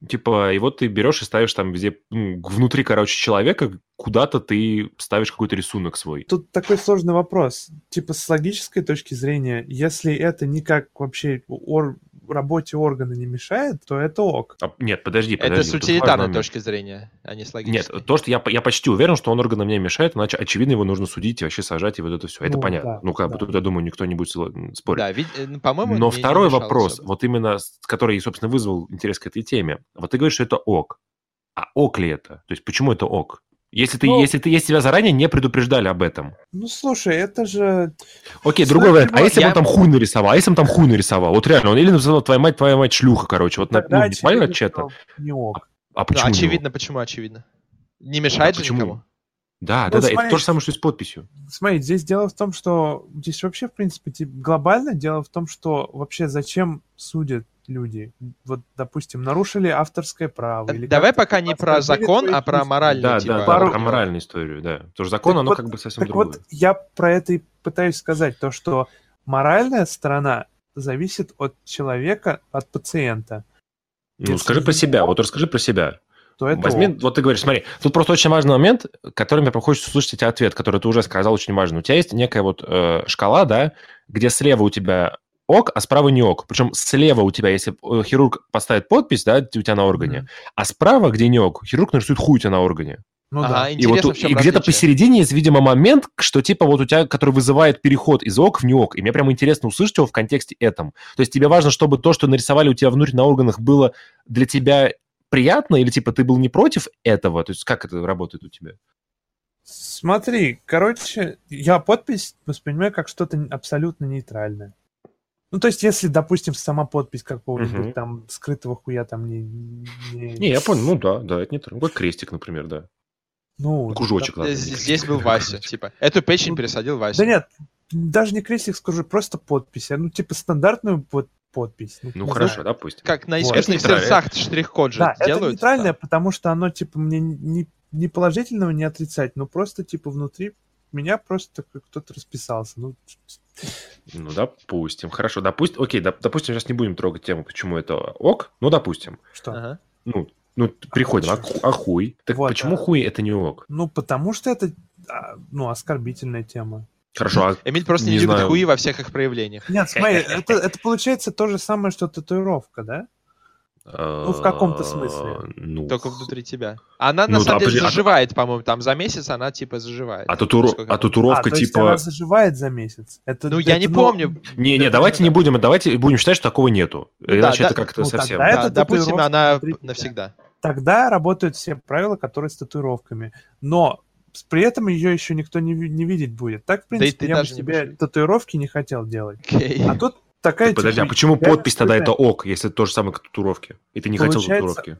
типа, и вот ты берешь и ставишь там везде, ну, внутри, короче, человека, куда-то ты ставишь какой-то рисунок свой. Тут такой сложный вопрос. Типа, с логической точки зрения, если это никак вообще ор- работе органа не мешает, то это ок. А, нет, подожди, подожди. Это с утилитарной точки зрения, а не с логической. Нет, то, что я, я почти уверен, что он органам не мешает, иначе, очевидно, его нужно судить и вообще сажать, и вот это все. Это Ну, понятно. да, ну, как бы да. тут, я думаю, никто не будет спорить. Да, вид- э, ну, по-моему, Но второй вопрос, особо. вот именно, который, собственно, вызвал интерес к этой теме. Вот ты говоришь, что это ок. А ок ли это? То есть почему это ок? Если ты, Ну- если ты, если тебя заранее не предупреждали об этом. Ну, слушай, это же... Окей, Смотри, другой вариант. А если бы я- он там хуй нарисовал? А если он там хуй нарисовал? Вот реально, он или написал, твоя мать, твоя мать шлюха, короче. Вот на, тогда ну, чета. что Не ок. А Ну, почему? ок? очевидно, почему очевидно. Не мешает же почему? никому. Да, Ну, да, да. Это то же самое, что и с подписью. Смотри, здесь дело в том, что здесь вообще, в принципе, типа, глобально дело в том, что вообще зачем судят люди. Вот, допустим, нарушили авторское право. Или Давай пока не про закон, а про моральную, Да, типа. да, да, пару- про моральную историю, да. Потому что закон, Так оно вот- как бы совсем Так другое. вот, я про это и пытаюсь сказать, то, что моральная сторона зависит от человека, от пациента. Ну, если скажи про себя, вот расскажи про себя. То это Возьми, ок. вот ты говоришь, смотри, тут просто очень важный момент, который мне хочется услышать тебе ответ, который ты уже сказал, очень важный. У тебя есть некая вот э, шкала, да, где слева у тебя ок, а справа не ок. Причем слева у тебя, если э, хирург поставит подпись, да, у тебя на органе, Мгм. а справа, где не ок, хирург нарисует хуй у тебя на органе. Ну Ага, да. И, вот и где-то посередине есть, видимо, момент, что типа вот у тебя, который вызывает переход из ок в не ок. И мне прям интересно услышать его в контексте этом. То есть тебе важно, чтобы то, что нарисовали у тебя внутри на органах, было для тебя приятно, или типа ты был не против этого? То есть как это работает у тебя? Смотри, короче, я подпись воспринимаю как что-то абсолютно нейтральное. Ну, то есть, если, допустим, сама подпись какого-нибудь Мгм. там скрытого хуя там не... не- Не, я понял, ну да, да, это не так. Как крестик, например, да. ну, Кружочек, Э, ладно. Здесь был Вася, типа. Эту печень Ну, пересадил Вася. да нет, даже не крестик скажу, просто подпись. Ну, типа стандартную под подпись. Ну не хорошо, знаю. допустим. Как на Вот. искусственных Это нейтрально. сердцах штрих-код же Да, это делают. нейтральное, да. потому что оно, типа, мне не, не положительного, не отрицательного, просто, типа, внутри меня просто как кто-то расписался. Ну, Ну, допустим. Хорошо, допустим. Окей, доп- допустим, сейчас не будем трогать тему, почему это ок. Ну, допустим. что? Ага. Ну, ну приходим. А, а хуй? Так Вот, почему да. хуй это не ок? Ну, потому что это, а, ну, оскорбительная тема. Хорошо, а Эмиль просто не, Не любит знаю. хуи во всех их проявлениях. Нет, смотри, это, это получается то же самое, что татуировка, да? Ну, в каком-то смысле. Ну, Только внутри тебя. Она на Ну, самом да, деле а- заживает, по-моему, там за месяц она типа заживает. А, Насколько а я татуировка а, то есть типа... она заживает за месяц. Это, Ну, я это, не помню. Не, не, Это давайте же- не будем, давайте будем считать, что такого нету. Иначе да, это как-то ну, совсем... Да, это допустим, она навсегда. Тогда работают все правила, которые с татуировками. Но при этом ее еще никто не, не видеть будет. Так, в Да принципе, ты я бы себе будешь. татуировки не хотел делать. Окей. А тут такая... Подожди, а почему подпись тогда это ок, если это то же самое, как татуировки? И ты не хотел татуировки?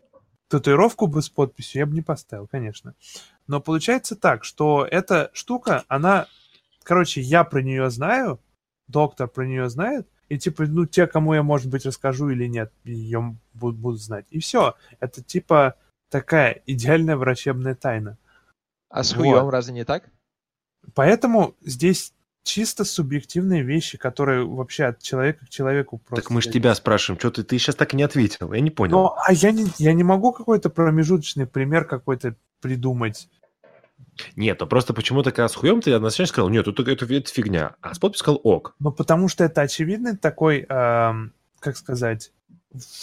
Татуировку бы с подписью я бы не поставил, конечно. Но получается так, что эта штука, она... Короче, я про нее знаю, доктор про нее знает, и типа, ну, те, кому я, может быть, расскажу или нет, ее будут, будут знать. И все. Это типа такая идеальная врачебная тайна. А с Вот. хуем разве не так? Поэтому здесь чисто субъективные вещи, которые вообще от человека к человеку просто... Так мы же тебя спрашиваем, что ты, ты сейчас так и не ответил, я не понял. Ну, а я не, я не могу какой-то промежуточный пример какой-то придумать. Нет, ну просто почему-то, когда с хуем ты однозначно сказал, нет, это, это, это фигня, а с подпись сказал ок. Ну, потому что это очевидный такой, эм, как сказать,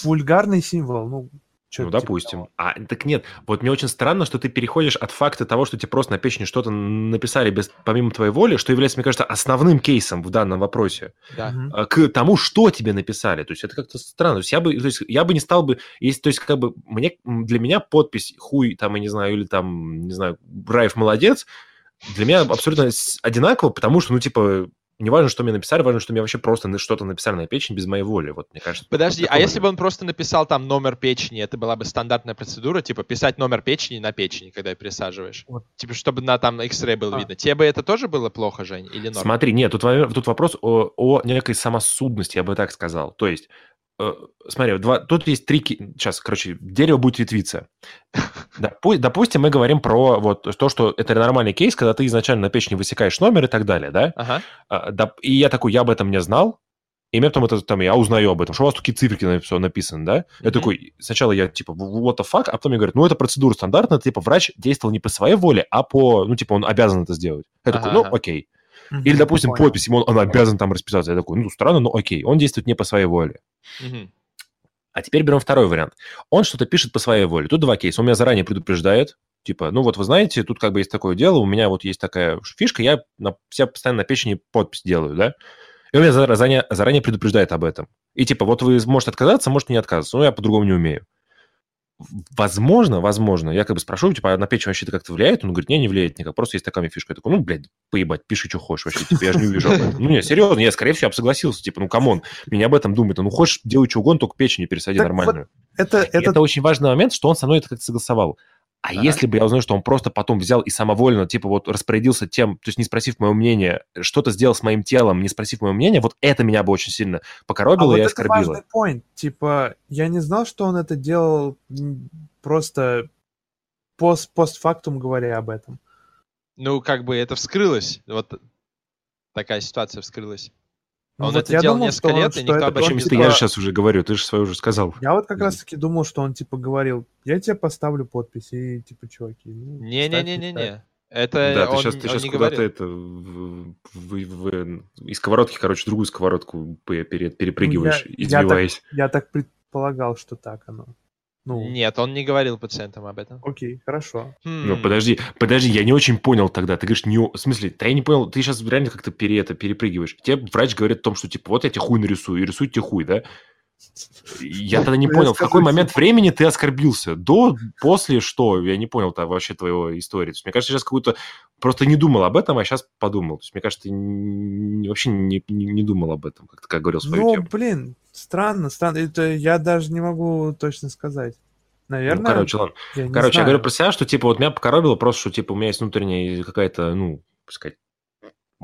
вульгарный символ. Ну, чё ну, типа допустим. того. А, так нет, вот мне очень странно, что ты переходишь от факта того, что тебе просто на печени что-то написали без, помимо твоей воли, что является, мне кажется, основным кейсом в данном вопросе, Да. А, к тому, что тебе написали. То есть это как-то странно. То есть я бы, то есть я бы не стал бы, если, то есть как бы мне, для меня подпись хуй, там, я не знаю, или там, не знаю, Раев молодец, для меня абсолютно одинаково, потому что, ну, типа, не важно, что мне написали, важно, что мне вообще просто что-то написали на печень без моей воли. Вот, мне кажется. Подожди, вот а если бы он просто написал там номер печени, это была бы стандартная процедура, типа писать номер печени на печени, когда пересаживаешь? Вот. Типа, чтобы на там X-ray было А. видно. Тебе бы это тоже было плохо, Жень, или норм? Смотри, нет, тут, тут вопрос о, о некой самосудности, я бы так сказал. То есть, э, смотри, два, тут есть три... Сейчас, короче, дерево будет ветвиться. Допу- Допустим, мы говорим про вот то, что это нормальный кейс, когда ты изначально на печени высекаешь номер и так далее, да? Ага. А, И я такой, я об этом не знал, и мне потом это, там, я узнаю об этом, что у вас такие циферки на- всё написаны, да? Я Мгм. такой, сначала я, типа, what the fuck, а потом мне говорят, ну, это процедура стандартная, типа, врач действовал не по своей воле, а по, ну, типа, он обязан это сделать. Я такой, Ага, ну, ага. окей. Мгм, Или, допустим, понял. подпись, ему он, он обязан там расписаться. Я такой, ну, странно, но окей. Он действует не по своей воле. А теперь берем второй вариант. Он что-то пишет по своей воле. Тут два кейса. Он меня заранее предупреждает. Типа, ну вот вы знаете, тут как бы есть такое дело, у меня вот есть такая фишка, я на, себя постоянно на печени подпись делаю, да? И он меня зара- заранее, заранее предупреждает об этом. И типа, вот вы можете отказаться, можете не отказываться. Но я по-другому не умею. Возможно, возможно, я как бы спрошу, типа, а на печень вообще это как-то влияет? Он говорит, не, не влияет никак, просто есть такая меня фишка. Я такой, ну, блядь, поебать, пиши, что хочешь вообще, типа, я же не увижу об этом. Ну, не, серьезно, я, скорее всего, согласился, типа, ну, come on, мне не об этом думать, ну, хочешь, делай что угодно, только печень не пересади Так нормальную. Это, И это, это очень важный момент, что он со мной это как-то согласовал. А Ага. если бы я узнал, что он просто потом взял и самовольно, типа, вот распорядился тем, то есть не спросив моего мнения, что-то сделал с моим телом, не спросив моего мнения, вот это меня бы очень сильно А покоробило вот и это оскорбило. важный point. Типа, я не знал, что он это делал просто пост постфактум говоря об этом. Ну, как бы это вскрылось. Вот такая ситуация вскрылась. Ну Он вот это я делал думал, несколько что он- лет, и что никто это об этом не если типа- я же сейчас уже говорю, ты же свою уже сказал. Я вот как раз таки думал, что он типа говорил, я тебе поставлю подпись, и типа, чуваки, ну. Не-не-не-не-не. Это да, он, ты сейчас, ты сейчас куда-то говорил. это в, в- в- из сковородки, короче, другую сковородку пе- пере- перепрыгиваешь, Ну, я- я так-. Я так предполагал, что так оно. Ну, Нет, он не говорил пациентам об этом. окей, хорошо. Ну, Хм. подожди, подожди, я не очень понял тогда. Ты говоришь, не... в смысле, да я не понял, ты сейчас реально как-то пере, это, перепрыгиваешь. Тебе врач говорит о том, что, типа, вот я тебе хуй нарисую, и рисуй тебе хуй, да? Я тогда не Я понял, в какой момент времени ты оскорбился? До, после, что? Я не понял вообще твоего истории. То есть, мне кажется, сейчас какую-то... Просто не думал об этом, а сейчас подумал. То есть, мне кажется, ты вообще не, не, не думал об этом, как ты как говорил свою Ну, тему. блин, странно, странно. Это я даже не могу точно сказать. Ну, Наверное, короче, ладно. я Короче, я знаю. говорю про себя, что, типа, вот меня покоробило просто, что, типа, у меня есть внутренняя какая-то, ну, сказать,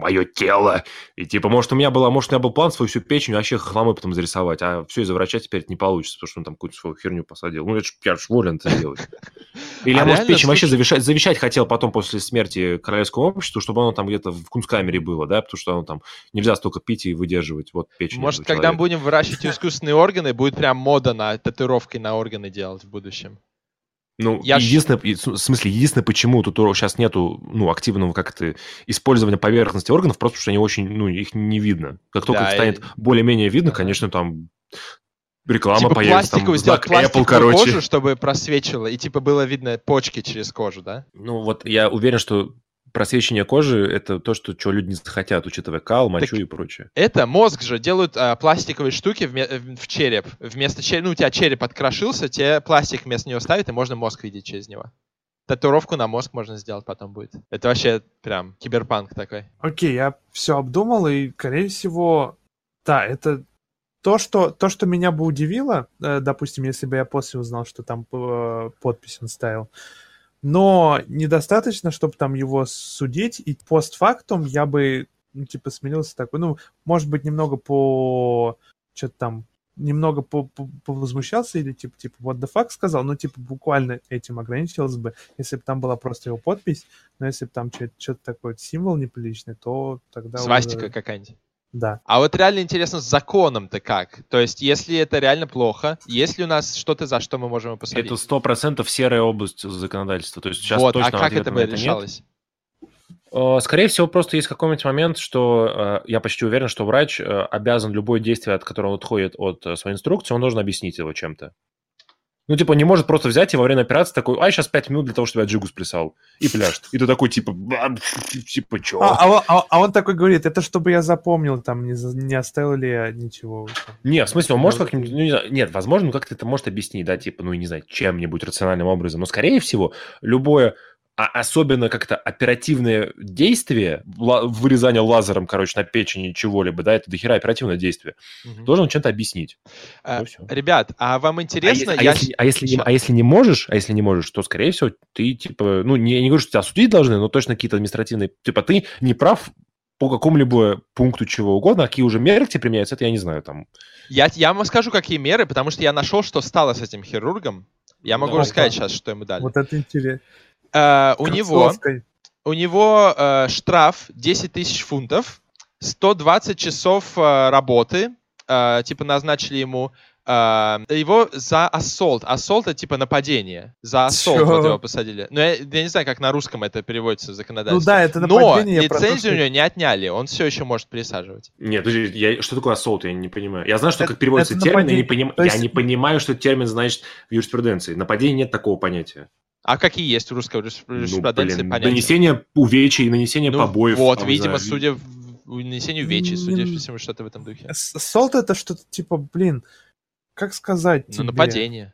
мое тело. И, типа, может, у меня была, может, у меня был план свою всю печень вообще хламы потом зарисовать, а все из-за врача теперь это не получится, потому что он там какую-то свою херню посадил. Ну, это ж, я ж волен это сделать. [laughs] Или я, А может, печень вообще слушай- завещать, завещать хотел потом после смерти королевского общества, чтобы оно там где-то в кунсткамере было, да, потому что оно там нельзя столько пить и выдерживать вот печень. Может, когда мы будем выращивать искусственные органы, будет прям мода на татуировки на органы делать в будущем. Ну, Я единственное, в смысле, единственное, почему тут сейчас нету, ну, активного как-то использования поверхности органов, просто потому что они очень, ну, их не видно. Как только Да, это станет и- более-менее видно, конечно, там реклама типа появится, там сделать знак Apple, короче. кожу, чтобы просвечивало, и типа было видно почки через кожу, да? Ну, вот я уверен, что просвечивание кожи – это то, что, что люди не захотят, учитывая кал, мочу и прочее. Это мозг же делают а, пластиковые штуки вме- э, в череп. Вместо черепа, ну, у тебя череп открошился, тебе пластик вместо него ставят, и можно мозг видеть через него. Татуировку на мозг можно сделать потом будет. Это вообще прям киберпанк такой. Окей, я все обдумал, и, скорее всего, да, это то, что, то, что меня бы удивило, э, допустим, если бы я после узнал, что там э, подпись он ставил, но недостаточно, чтобы там его судить, и постфактум я бы, ну, типа, смирился такой, ну, может быть, немного по... что-то там, немного по, по- повозмущался или типа, типа, what the fuck сказал, ну, типа, буквально этим ограничился бы, если бы там была просто его подпись, но если бы там что-то такое, символ неприличный, то тогда Свастика уже- какая-нибудь. Да. А вот реально интересно, с законом-то как? То есть, если это реально плохо, есть ли у нас что-то, за что мы можем его посадить? Это сто процентов серая область законодательства. То есть сейчас вот, а точно как ответа это на бы это нет. решалось? Э, Скорее всего, просто есть какой-нибудь момент, что э, я почти уверен, что врач э, обязан любое действие, от которого он отходит от своей инструкции, он должен объяснить его чем-то. Ну, типа, не может просто взять и во время операции такой, ай, сейчас 5 минут для того, чтобы я джигу сплясал. И пляшет. И ты такой, типа, «А, типа, чё? А, а он- а- а он такой говорит, это чтобы я запомнил, там, не, не оставил ли я ничего. там». Не, в смысле, он может как-нибудь, ну, не знаю, нет, возможно, как-то это может объяснить, да, типа, ну, не знаю, чем-нибудь рациональным образом, но, скорее всего, любое, а особенно как-то оперативное действие, вырезание лазером, короче, на печени чего-либо, да, это дохера оперативное действие, Мгм. должен чем-то объяснить. А, Ну. Ребят, а вам А интересно? если, а я если- щ- а если не- а если не можешь, а если не можешь, то, скорее всего, ты, типа, ну, не, не говорю, что тебя судить должны, но точно какие-то административные, типа, ты не прав по какому-либо пункту чего угодно, а какие уже меры к тебе применяются, это я не знаю, там, Я, я вам скажу, какие меры, потому что я нашел, что стало с этим хирургом. Я могу Ну, рассказать опа. сейчас, что ему дали. Вот это интересно. Э, у него, у него э, штраф 10 тысяч фунтов, 120 часов э, работы, э, типа назначили ему э, его за assault. Assault это типа нападение. За assault вот его посадили. Но я, я не знаю, как на русском это переводится в Ну законодательстве. да, это Но нападение. то, лицензию у него не отняли, он все еще может пересаживать. Нет, подожди, я, что такое assault, я не понимаю. Я знаю, что Это- как переводится термин, я не, поним- есть- я не понимаю, что термин значит в юриспруденции. Нападение нет такого понятия. А какие есть в русской юрис- Ну, юриспруденции блин, понятия? нанесение увечий, нанесение Ну, побоев. Вот, там, видимо, знаю. судя в нанесению вечи, судя по всему, что-то в этом духе. Солт это что-то типа, блин, как сказать Ну, тебе? нападение.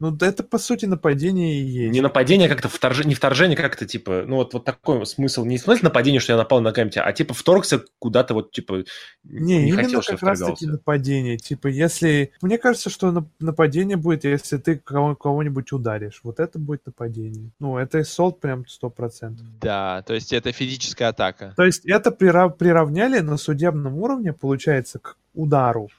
Ну, да это, по сути, нападение и есть. Не нападение, а как-то вторжение, не вторжение, как-то, типа, ну, вот, вот такой смысл. Не смысл нападения, что я напал на камень, а, типа, вторгся куда-то, вот, типа, Не, не именно хотел, как раз-таки нападение. Типа, если... Мне кажется, что нап- нападение будет, если ты кого- кого-нибудь ударишь. Вот это будет нападение. Ну, это солд прям 100%. Да, то есть это физическая атака. То есть это прира- приравняли на судебном уровне, получается, к удару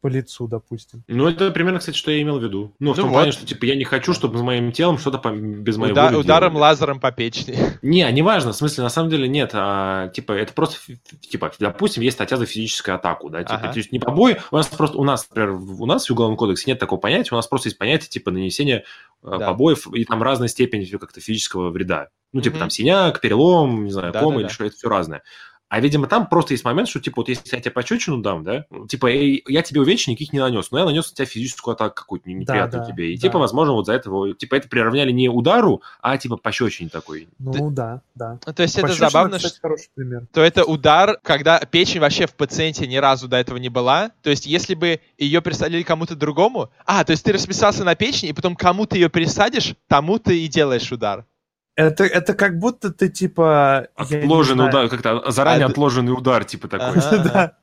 по лицу, допустим. Ну, это примерно, кстати, что я имел в виду. Ну, в Ну том вот. плане, что, типа, я не хочу, чтобы с моим телом что-то по- без моей Уда- ударом делали. лазером по печени. [laughs] Не, неважно, в смысле, на самом деле нет, а, типа, это просто, типа, допустим, есть статья за физическую атаку, да, типа, Ага. то есть не побои, у нас просто, у нас, например, у нас в Уголовном кодексе нет такого понятия, у нас просто есть понятие, типа, нанесения э, Да. побоев, и там разная степень как-то физического вреда. Ну, типа, Мгм. там, синяк, перелом, не знаю, Да, кома да, или да. что, это все разное. А, видимо, там просто есть момент, что, типа, вот если я тебе пощечину дам, да, типа, я тебе увечий никаких не нанес, но я нанес на тебя физическую атаку какую-то не- неприятную да, тебе. И, да. типа, возможно, вот за этого, типа, это приравняли не удару, а, типа, пощечине такой. Ну, да, да. Ну, То есть это забавно, кстати, что хороший пример. то это удар, когда печень вообще в пациенте ни разу до этого не была. То есть если бы ее присадили кому-то другому... А, то есть ты расписался на печени, и потом кому ты ее присадишь, тому ты и делаешь удар. Это, это как будто ты, типа... Отложенный удар, как-то заранее А, отложенный удар, типа такой. [laughs] Да.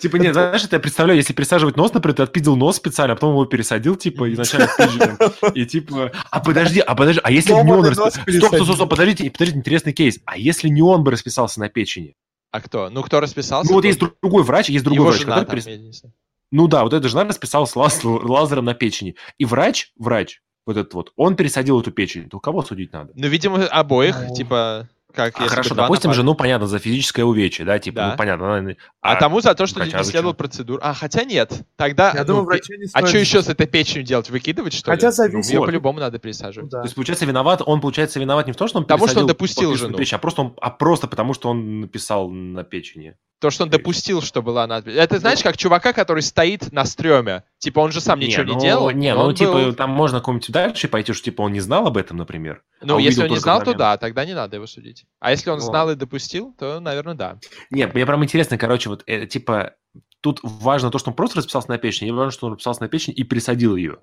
Типа, нет, знаешь, это я представляю, если присаживать нос, например, ты отпиздил нос специально, а потом его пересадил, типа, изначально отпизженным, и типа, а подожди, а подожди, а если не он расписался... Стоп, стоп, стоп, подождите, подождите, интересный кейс. А если не он бы расписался на печени? А кто? Ну, кто расписался? Ну, вот есть другой врач, есть другой врач, который перес-. Ну да, вот эта жена расписалась лаз- лазером на печени. И врач, врач, вот этот вот, он пересадил эту печень. То кого судить надо? Ну, видимо, обоих, Ну. типа, как А хорошо, допустим, напали. жену, понятно, за физическое увечье, да, типа, Да. ну, понятно. она- А, тому за то, что не следовал процедуру. А, хотя нет. Тогда... Я ну, думаю, врачи не А стоит- что еще с этой печенью делать? Выкидывать, что Хотя ли? зависит. Ее вот. по-любому надо Ну пересаживать. да. То есть, получается, виноват, он, получается, виноват не в том, что он Потому что он пересадил допустил жену. печень, а просто, он, а просто потому, что он написал на печени. То, что он допустил, что была надпись. Это знаешь, как чувака, который стоит на стреме. Типа, он же сам ничего не, ну, делал. Не, ну, типа, был- там можно кому-нибудь дальше пойти, что, типа, он не знал об этом, например. Ну, а если он не знал, то да, тогда не надо его судить. А если он Ну, знал и допустил, то, наверное, да. Нет, мне прям интересно, короче, вот, э, типа, тут важно то, что он просто расписался на печени, и важно, что он расписался на печень и пересадил ее.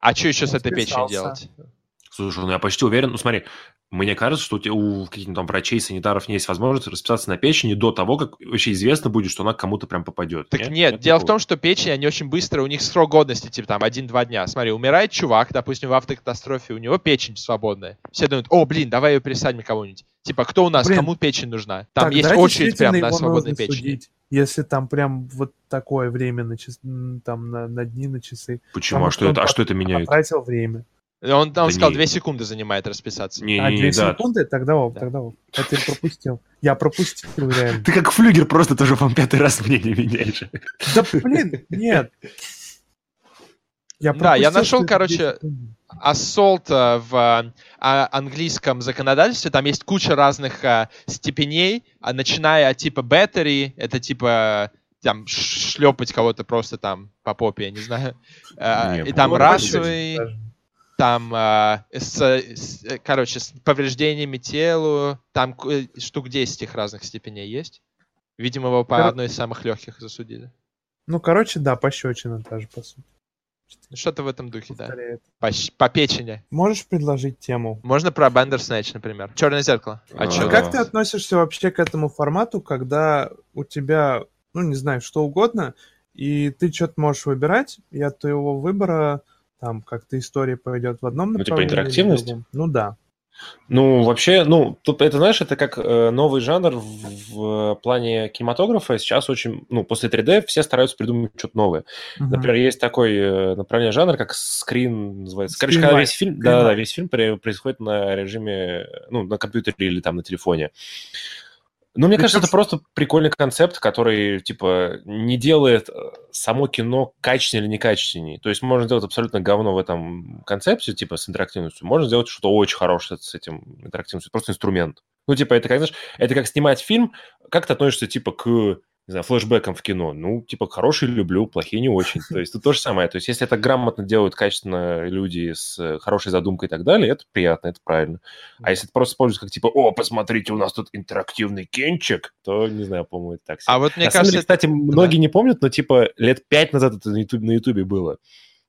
А что еще с этой печенью делать? Слушай, ну я почти уверен, ну смотри, мне кажется, что у, тебя- у каких-нибудь там врачей, санитаров не есть возможность расписаться на печени до того, как вообще известно будет, что она к кому-то прям попадет. Так нет, Нет дело в такого? том, что печень, они очень быстро, у них срок годности, типа там 1-2 дня. Смотри, умирает чувак, допустим, в автокатастрофе, у него печень свободная. Все думают, о, блин, давай ее пересадим кому-нибудь. Типа, кто у нас, Блин, кому печень нужна? Там Тогда есть очередь прям на свободной печени. судить, если там прям вот такое время на час- там на, на дни, на часы. Почему? потому А что это, а что это меняет? Потратил время. Он, он Да сказал, не. 2 секунды занимает расписаться. Не, а, не, две не, да. секунды? Тогда ок, Да. тогда ок. Я тебя пропустил. Я пропустил, реально. Ты как флюгер просто тоже вам пятый раз мнение меняешь. Да блин, нет. Я Да, я нашел, это короче. Ассолт э, в э, а- английском законодательстве, там есть куча разных э, степеней, а начиная от типа battery, это типа там шлепать кого-то просто там по попе, я не знаю. Э, Не, И там по-моему, расовый, Даже. Там, э, с, с- короче, с повреждениями телу, там э, штук 10 их разных степеней есть. Видимо, его по Кор- одной из самых легких засудили. Ну, короче, да, пощечина даже, по сути. Ну, Что-то в этом духе, да. повторяет. По, щ- по печени. Можешь предложить тему? Можно про Бандерснэч, например. Черное зеркало. А А? А да. как ты относишься вообще к этому формату, когда у тебя, ну, не знаю, что угодно, и ты что-то можешь выбирать, и от твоего выбора там как-то история пойдет в одном Ну, типа направлении. или в интерактивность? Ну да. Ну, вообще, ну, тут, это, знаешь, это как э, новый жанр в, в плане кинематографа. Сейчас очень, ну, после 3D все стараются придумать что-то новое. Мгм. Например, есть такой э, направление жанра, как скрин называется. Короче, Screen когда light. весь фильм, Screen да, да, весь фильм при- происходит на режиме, ну, на компьютере или там на телефоне. Ну, мне кажется, это просто прикольный концепт, который, типа, не делает э, само кино качественнее или некачественнее. То есть можно сделать абсолютно говно в этом концепте, типа, с интерактивностью. Можно сделать что-то очень хорошее с этим интерактивностью. Просто инструмент. Ну, типа, это как, знаешь, это как снимать фильм. Как ты относишься, типа, к не знаю, флешбеком в кино. Ну, типа, хорошие люблю, плохие не очень. То есть тут то же самое. То есть если это грамотно делают качественно люди с э, хорошей задумкой и так далее, это приятно, это правильно. А если это просто используется как типа, о, посмотрите, у нас тут интерактивный кинчик, то, не знаю, по-моему, это так себе. А вот мне На кажется, деле, кстати, многие не помнят, но типа лет пять назад это на Ютубе, на Ютубе было.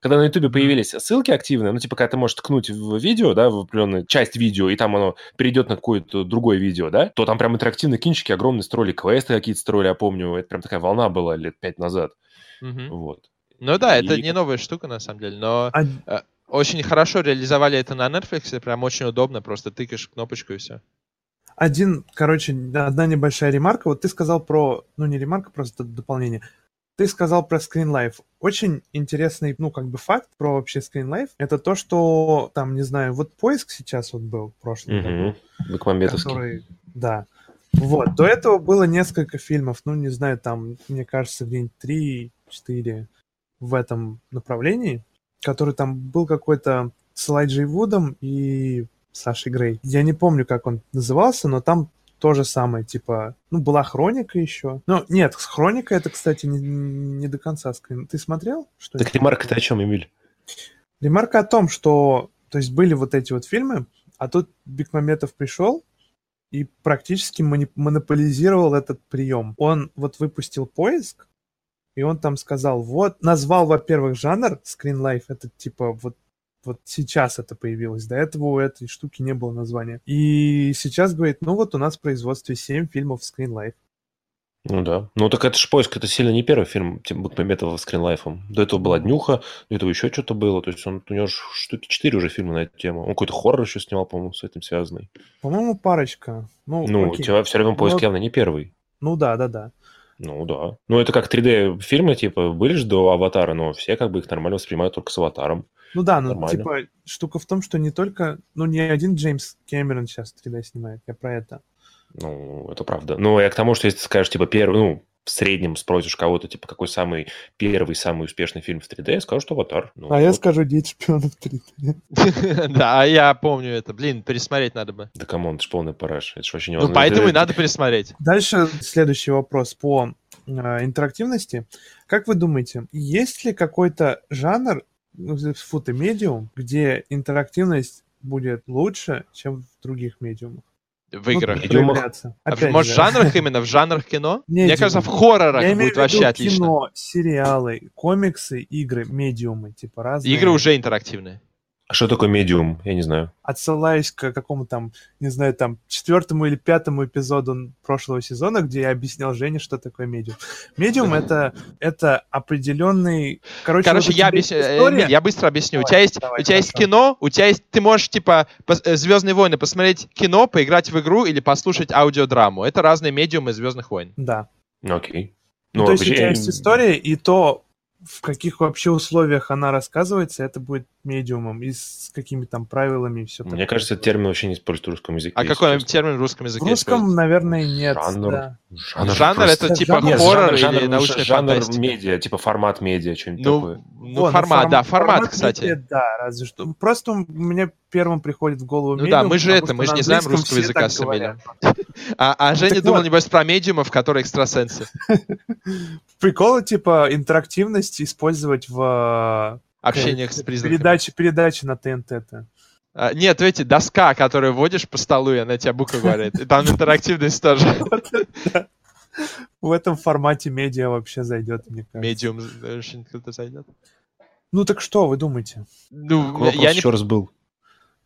Когда на Ютубе появились ссылки активные, ну, типа, когда ты можешь ткнуть в видео, да, в определенную часть видео, и там оно перейдет на какое-то другое видео, да, то там прям интерактивные кинчики огромные строили, квесты какие-то строили, я помню, это прям такая волна была лет пять назад. Мгм. Вот. Ну да, это И- не новая штука, на самом деле, но А- э, очень хорошо реализовали это на Netflix, прям очень удобно, просто тыкаешь кнопочку и все. Один, короче, одна небольшая ремарка. Вот ты сказал про, ну не ремарка, просто дополнение. Ты сказал про Screen Life. Очень интересный, ну, как бы факт про вообще Screen Life. Это то, что там, не знаю, вот поиск сейчас вот был в прошлом году. Бекмамбетовский. который, да. Вот, до этого было несколько фильмов, ну, не знаю, там, мне кажется, где-нибудь 3-4 в этом направлении, который там был какой-то с Элайджей Вудом и Сашей Грей. Я не помню, как он назывался, но там то же самое, типа, ну, была Хроника еще. Ну, нет, Хроника это, кстати, не, не до конца. Ты смотрел? Что Так ремарка-то о чем, Эмиль? Ремарка о том, что, то есть были вот эти вот фильмы, а тут Бекмаметов пришел и практически монополизировал этот прием. Он вот выпустил поиск, и он там сказал, вот, назвал, во-первых, жанр Life, это типа вот вот сейчас это появилось. До этого у этой штуки не было названия. И сейчас говорит, ну вот у нас в производстве 7 фильмов Screen Life. Ну да. Ну так это же поиск, это сильно не первый фильм Бекмаметова с скринлайфом. До этого была Днюха, до этого еще что-то было. То есть он, у него ж штуки четыре уже фильма на эту тему. Он какой-то хоррор еще снимал, по-моему, с этим связанный. По-моему, парочка. Ну, Ну, у тебя все равно поиск Ну, явно не первый. ну да, да, да. Ну да. Ну это как 3D-фильмы, типа, были же до Аватара, но все как бы их нормально воспринимают только с Аватаром. Ну да, ну Нормально. типа штука в том, что не только, ну не один Джеймс Кэмерон сейчас 3D снимает, я про это. Ну, это правда. Ну, я к тому, что если ты скажешь, типа, первый, ну, в среднем спросишь кого-то, типа, какой самый первый, самый успешный фильм в 3D, я скажу, что «Аватар». Ну, а я вот. скажу Дети шпионов 3D. [laughs] Да, я помню это. Блин, пересмотреть надо бы. Да come on, это ж полный параш. Это ж вообще Ну, невозможно. поэтому и надо пересмотреть. Дальше следующий вопрос по э, интерактивности. Как вы думаете, есть ли какой-то жанр, ну, фу ты, медиум, где интерактивность будет лучше, чем в других медиумах? В играх. Ну, Медиумах? А Опять Может, в жанрах именно? В жанрах кино? Не, [laughs] Мне кажется, в хоррорах Я имею будет в виду вообще отлично. кино, сериалы, комиксы, игры, медиумы, типа разные. Игры уже интерактивные. А что такое медиум? Я не знаю. отсылаюсь к какому там, не знаю, там, четвертому или пятому эпизоду прошлого сезона, где я объяснял Жене, что такое медиум. Медиум это, это определенный... Короче, Короче, у я, объясню, э, история. Я быстро объясню. у Давай, тебя есть, давай, у тебя есть кино, у тебя есть, ты можешь типа Звездные войны посмотреть кино, поиграть в игру или послушать аудиодраму. Это разные медиумы Звездных войн. Да. Окей. Ну, Ну, то есть у тебя есть история, и то, в каких вообще условиях она рассказывается, это будет медиумом, и с какими там правилами и все Мне кажется, этот термин вообще не используют в русском языке. А какой честно. термин в русском В языке русском, используется? наверное, нет. Жанр. да. Жанр, Жанр просто- это типа жанр- Нет, хоррор жанр, жанр, или ну, научная жанр фантастика. медиа, типа формат медиа, что-нибудь Ну, такое. ну, ну, формат, форм- да, формат, кстати. медиа, Да, разве что. Просто мне первым приходит в голову Ну медиум, да, мы же это, мы же не знаем русского языка с Эмилем. А, а Женя Так думал, вот. небось, про медиумов, которые экстрасенсы. [laughs] Приколы, типа, интерактивность использовать в э, с призраками. передаче, передаче на ТНТ-то. А, нет, эти доска, которую вводишь по столу, и она тебе буквы говорит. И там интерактивность тоже. [laughs] В этом формате медиа вообще зайдет, мне кажется. Медиум очень круто зайдет. Ну так что вы думаете? Ну, Вопрос я не... еще раз был.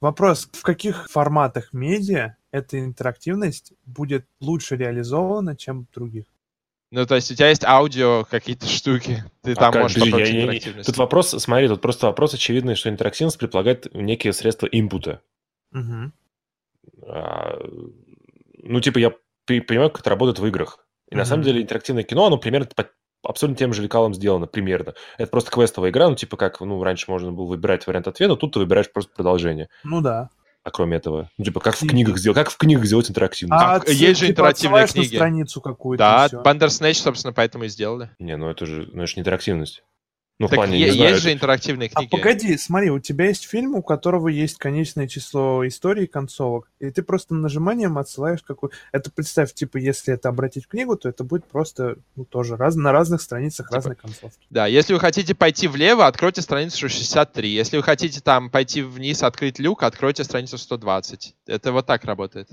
Вопрос, в каких форматах медиа эта интерактивность будет лучше реализована, чем в других? Ну, то есть у тебя есть аудио, какие-то штуки. Ты А там как? можешь Подожди, я- я- интерактивность. Тут вопрос, смотри, тут просто вопрос очевидный, что интерактивность предполагает некие средства инпута. Мгм. А, ну, типа, я понимаю, как это работает в играх. И на Мгм. самом деле интерактивное кино, оно примерно по абсолютно тем же лекалом сделано, примерно. Это просто квестовая игра, ну, типа, как, ну, раньше можно было выбирать вариант ответа, тут ты выбираешь просто продолжение. Ну да. А кроме этого, ну, типа, как в книгах сделать, как в книгах сделать интерактивность? А, отсы- есть же типа, интерактивные книги. страницу какую-то. Да. Bandersnatch, собственно, поэтому и сделали. Не, ну это же, ну, это же не интерактивность. Ну, в Так плане, е- не знаю, есть же интерактивные А книги. погоди, смотри, у тебя есть фильм, у которого есть конечное число историй концовок, и ты просто нажиманием отсылаешь какую... Это представь, типа, если это обратить в книгу, то это будет просто, ну, тоже раз... на разных страницах Типа, разные концовки. Да, если вы хотите пойти влево, откройте страницу 63. Если вы хотите там пойти вниз, открыть люк, откройте страницу 120. Это вот так работает.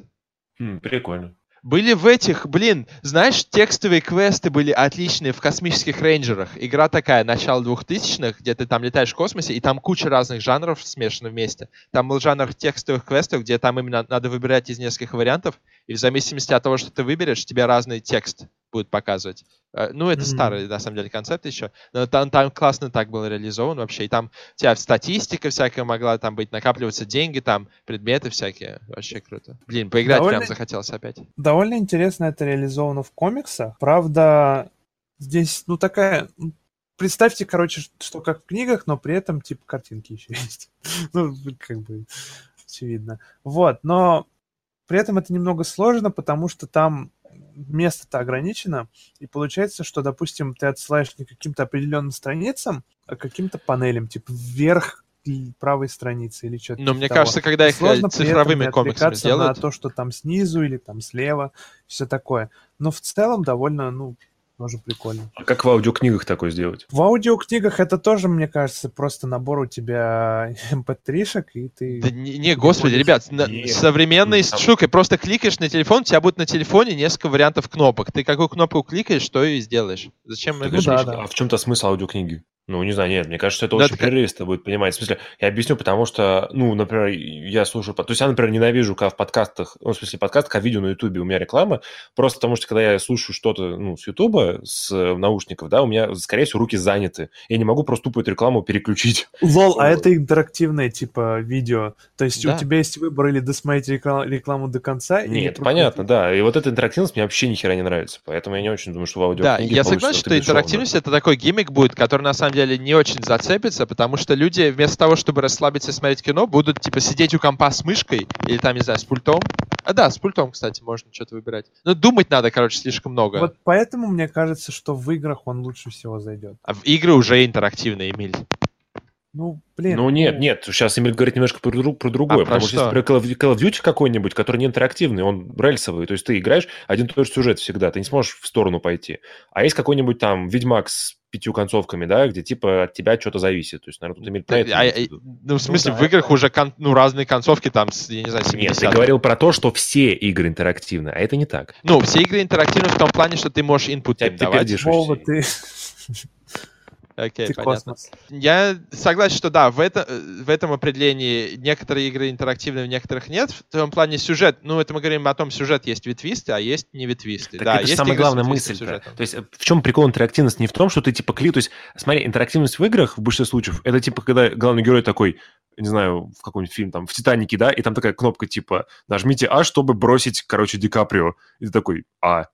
М, прикольно. Были в этих, блин, знаешь, текстовые квесты были отличные в космических рейнджерах. Игра такая, начало 2000-х, где ты там летаешь в космосе, и там куча разных жанров смешаны вместе. Там был жанр текстовых квестов, где там именно надо выбирать из нескольких вариантов, и в зависимости от того, что ты выберешь, тебе разный текст будет показывать. Э, Ну, это Мгм. старый, на самом деле, концепт еще. Но там, там классно так было реализован вообще. И там у тебя статистика всякая могла там быть, накапливаться деньги, там предметы всякие. Вообще круто. Блин, поиграть Довольно- прям захотелось опять. Довольно интересно это реализовано в комиксах. Правда, здесь, ну, такая... ну, Представьте, короче, что как в книгах, но при этом, типа, картинки еще [laughs] есть. Ну, как бы, очевидно. Вот, но при этом это немного сложно, потому что там место-то ограничено, и получается, что, допустим, ты отсылаешь не каким-то определенным страницам, а каким-то панелям, типа вверх правой страницы или что-то. Но типа мне того. кажется, когда их э, Сложно цифровыми комиксами сделают, на то, что там снизу или там слева, все такое. Но в целом довольно, ну, тоже прикольно. А как в аудиокнигах такое сделать? В аудиокнигах это тоже, мне кажется, просто набор у тебя [laughs] mp3-шек, и ты... Да не, не, господи, ребят, на- современной штукой. Просто кликаешь на телефон, у тебя будет на телефоне несколько вариантов кнопок. Ты какую кнопку кликаешь, то и сделаешь. Зачем Ну да, да. А в чем-то смысл аудиокниги? Ну, не знаю, нет, мне кажется, это Да, очень так- прерывисто будет понимать. В смысле, я объясню, потому что, ну, например, я слушаю... То есть я, например, ненавижу, когда в подкастах, ну, в смысле, подкастах, а видео на Ютубе у меня реклама, просто потому что, когда я слушаю что-то, ну, с Ютуба, с э, наушников, да, у меня, скорее всего, руки заняты. Я не могу просто тупо эту рекламу переключить. Лол, а это интерактивное, типа, видео. То есть Да. у тебя есть выбор или досмотреть рекла- рекламу до конца, или Нет, прокрутить. понятно, да. И вот эта интерактивность мне вообще ни хера не нравится. Поэтому я не очень думаю, что в Да, аудиокниге я согласен, что интерактивность это такой гиммик будет, который на самом деле не очень зацепится, потому что люди вместо того, чтобы расслабиться и смотреть кино, будут типа сидеть у компа с мышкой или там, не знаю, с пультом. А да, с пультом, кстати, можно что-то выбирать. Но думать надо, короче, слишком много. Вот поэтому мне кажется, что в играх он лучше всего зайдет. А в игры уже интерактивные, Эмиль. Ну, блин. Ну нет, нет, сейчас Эмиль говорит немножко про, дру- про другое, А про потому что, что? если про Call of, Call of Duty какой-нибудь, который не интерактивный, он рельсовый, то есть ты играешь один и тот же сюжет всегда, ты не сможешь в сторону пойти. А есть какой-нибудь там Ведьмак с пятью концовками, да, где типа от тебя что-то зависит. То есть, наверное, тут Эмиль про это А, имеет в а, ну, в смысле, да, в играх это- уже кон- ну, разные концовки, там, с, я не знаю, 70 Нет, я говорил про то, что все игры интерактивны, а это не так. Ну, все игры интерактивны в том плане, что ты можешь input Тебя им давать. пердишь Вова, все. ты... Окей, ты понятно. космос. Я согласен, что да, в, это, в этом определении некоторые игры интерактивные, в некоторых нет. В том плане сюжет, ну, это мы говорим о том, сюжет есть ветвистый, а есть не ветвистый. Так да, это есть самая главная мысль. То есть э, в чем прикол интерактивности? Не в том, что ты типа кли... То есть, смотри, интерактивность в играх в большинстве случаев, это типа когда главный герой такой, не знаю, в каком-нибудь фильме, там, в «Титанике», да, и там такая кнопка типа «нажмите А, чтобы бросить, короче, Ди Каприо». И ты такой «А».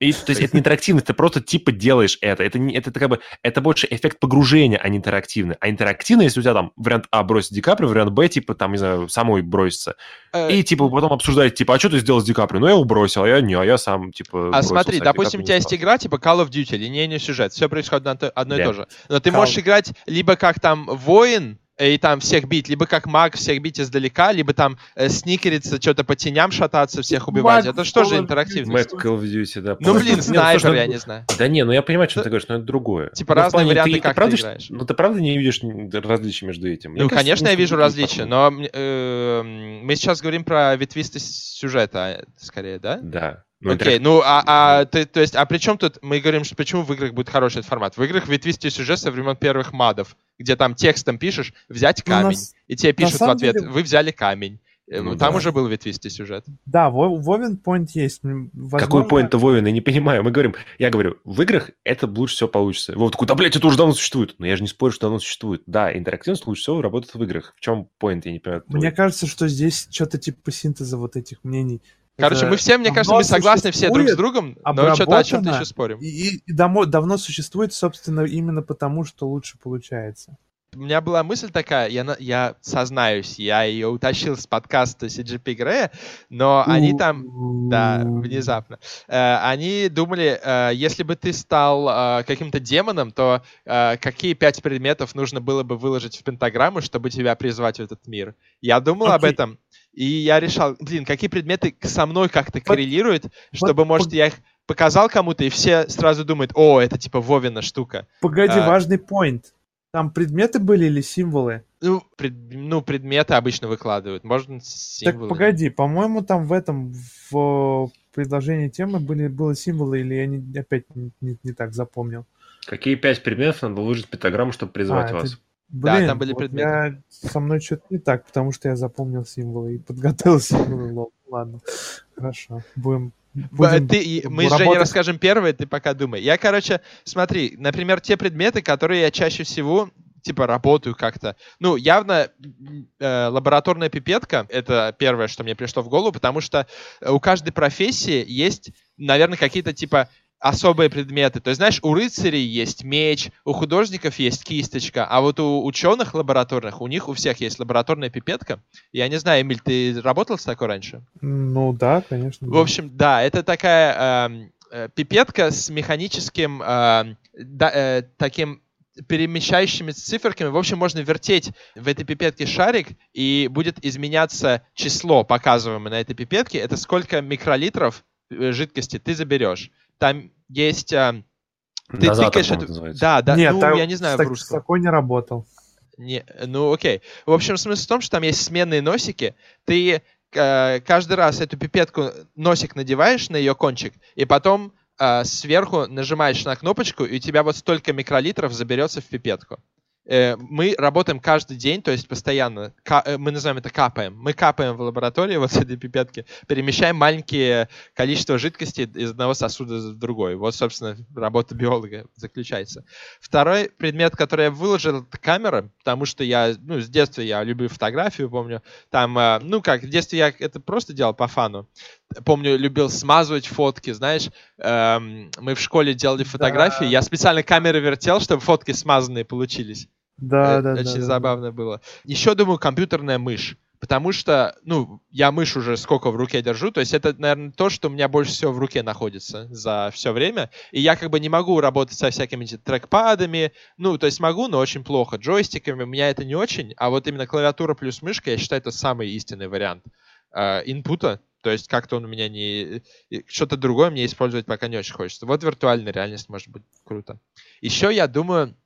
И, то есть это не интерактивность, ты просто типа делаешь это. Это, не, это, как бы, это больше эффект погружения, а не интерактивный. А интерактивно, если у тебя там вариант А бросить Ди Каприо, вариант Б, типа, там, не знаю, самой бросится. Э, И, типа, потом обсуждать, типа, а что ты сделал с Ди Каприо? Ну, я его бросил, а я не, а я сам, типа, А смотри, Ди допустим, у тебя есть игра типа Call of Duty, линейный сюжет, все происходит то- одно и Да. то же. Но ты можешь играть либо как там воин, и там всех бить, либо как маг всех бить издалека, либо там э, сникериться, что-то по теням шататься, всех убивать. Маг Это что же интерактивность? Mad Call of Duty, да. Ну, блин, снайпер, слушай, я ну, не знаю. Да не, ну я понимаю, что Ну, ты говоришь, но это другое. типа Ну, разные варианты, ты, как ты правда, играешь. Ну, ты правда не видишь различий между этим? Ну, конечно, я вижу различия, но э, мы сейчас говорим про ветвистость сюжета, скорее, да? Да. Ну, Окей, интерак- ну а, а ты, то есть, а при чем тут мы говорим, что почему в играх будет хороший этот формат? В играх ветвистый сюжет со времен первых мадов, где там текстом пишешь взять Ну, камень, с- и тебе пишут в ответ, деле- вы взяли камень. Э, Ну ну, там да. уже был ветвистый сюжет. Да, Во- Вовен point есть. М, Какой возможно- поинт Вовин, я не понимаю. Мы говорим, я говорю, в играх это лучше всего получится. Вов такой, да, блядь, это уже давно существует. Но я же не спорю, что давно существует. Да, интерактивность лучше всего работает в играх. В чем поинт, я не понимаю. твой. Мне кажется, что здесь что-то типа синтеза вот этих мнений. Короче, мы все, мне кажется, мы согласны все друг с другом, но что-то о чем-то еще спорим. И, и давно, давно существует, собственно, именно потому, что лучше получается. У меня была мысль такая, я, я сознаюсь, я ее утащил с подкаста CGP Grey, но они там Да, внезапно. Э, Они думали, э, если бы ты стал э, каким-то демоном, то э, какие пять предметов нужно было бы выложить в пентаграмму, чтобы тебя призвать в этот мир? Я думал об Окей. этом, и я решал, блин, какие предметы со мной как-то коррелируют, чтобы, может, я их показал кому-то, и все сразу думают, о, это типа Вовина штука. Погоди, А. важный поинт. Там предметы были или символы? Ну, пред- ну, предметы обычно выкладывают, можно Так символы. погоди, по-моему, там в этом в предложении темы были, было символы, или я не, опять не, не, не так запомнил? Какие пять предметов надо выложить пиктограмму, чтобы призвать А, вас? Блин, Да, там были вот предметы. Я, со мной что-то не так, потому что я запомнил символы и подготовил [laughs] символы. Лол. Ладно, хорошо. Будем... Будем ты, мы с Женей работать. расскажем первое, ты пока думай. Я, короче, смотри, например, те предметы, которые я чаще всего типа работаю как-то. Ну, явно э, лабораторная пипетка — это первое, что мне пришло в голову, потому что у каждой профессии есть, наверное, какие-то типа особые предметы. То есть, знаешь, у рыцарей есть меч, у художников есть кисточка, а вот у ученых лабораторных, у них у всех есть лабораторная пипетка. Я не знаю, Эмиль, ты работал с такой раньше? Ну да, конечно. В общем, да, это такая эм, э, пипетка с механическим эм, да, э, таким перемещающимися циферками. В общем, можно вертеть в этой пипетке шарик, и будет изменяться число, показываемое на этой пипетке. Это сколько микролитров э, жидкости ты заберешь. Там есть... эм, ты Дозатор, тыкаешь называется. Да, да, Нет, ну, так- я не знаю с, так- в русском. такой не работал. Не, ну окей. В общем, смысл в том, что там есть сменные носики. Ты э, каждый раз эту пипетку носик надеваешь на ее кончик, и потом э, сверху нажимаешь на кнопочку, и у тебя вот столько микролитров заберется в пипетку. Э, мы работаем каждый день, то есть постоянно. Э, мы называем это капаем. Мы капаем в лаборатории вот с этой пипетки, перемещаем маленькие количество жидкости из одного сосуда в другой. Вот, собственно, работа биолога заключается. Второй предмет, который я выложил, это камера, потому что я, ну, с детства я люблю фотографию, помню. Там, э, ну, как, в детстве я это просто делал по фану. Помню, любил смазывать фотки, знаешь. эм, мы в школе делали фотографии, Да. я специально камеры вертел, чтобы фотки смазанные получились. Да, да, да. Очень да, да. забавно было. Еще, думаю, компьютерная мышь. Потому что, ну, я мышь уже сколько в руке держу, то есть это, наверное, то, что у меня больше всего в руке находится за все время. И я как бы не могу работать со всякими трекпадами, ну, то есть могу, но очень плохо. Джойстиками у меня это не очень, а вот именно клавиатура плюс мышка, я считаю, это самый истинный вариант э, инпута. То есть как-то он у меня не... Что-то другое мне использовать пока не очень хочется. Вот виртуальная реальность может быть круто. Еще я думаю,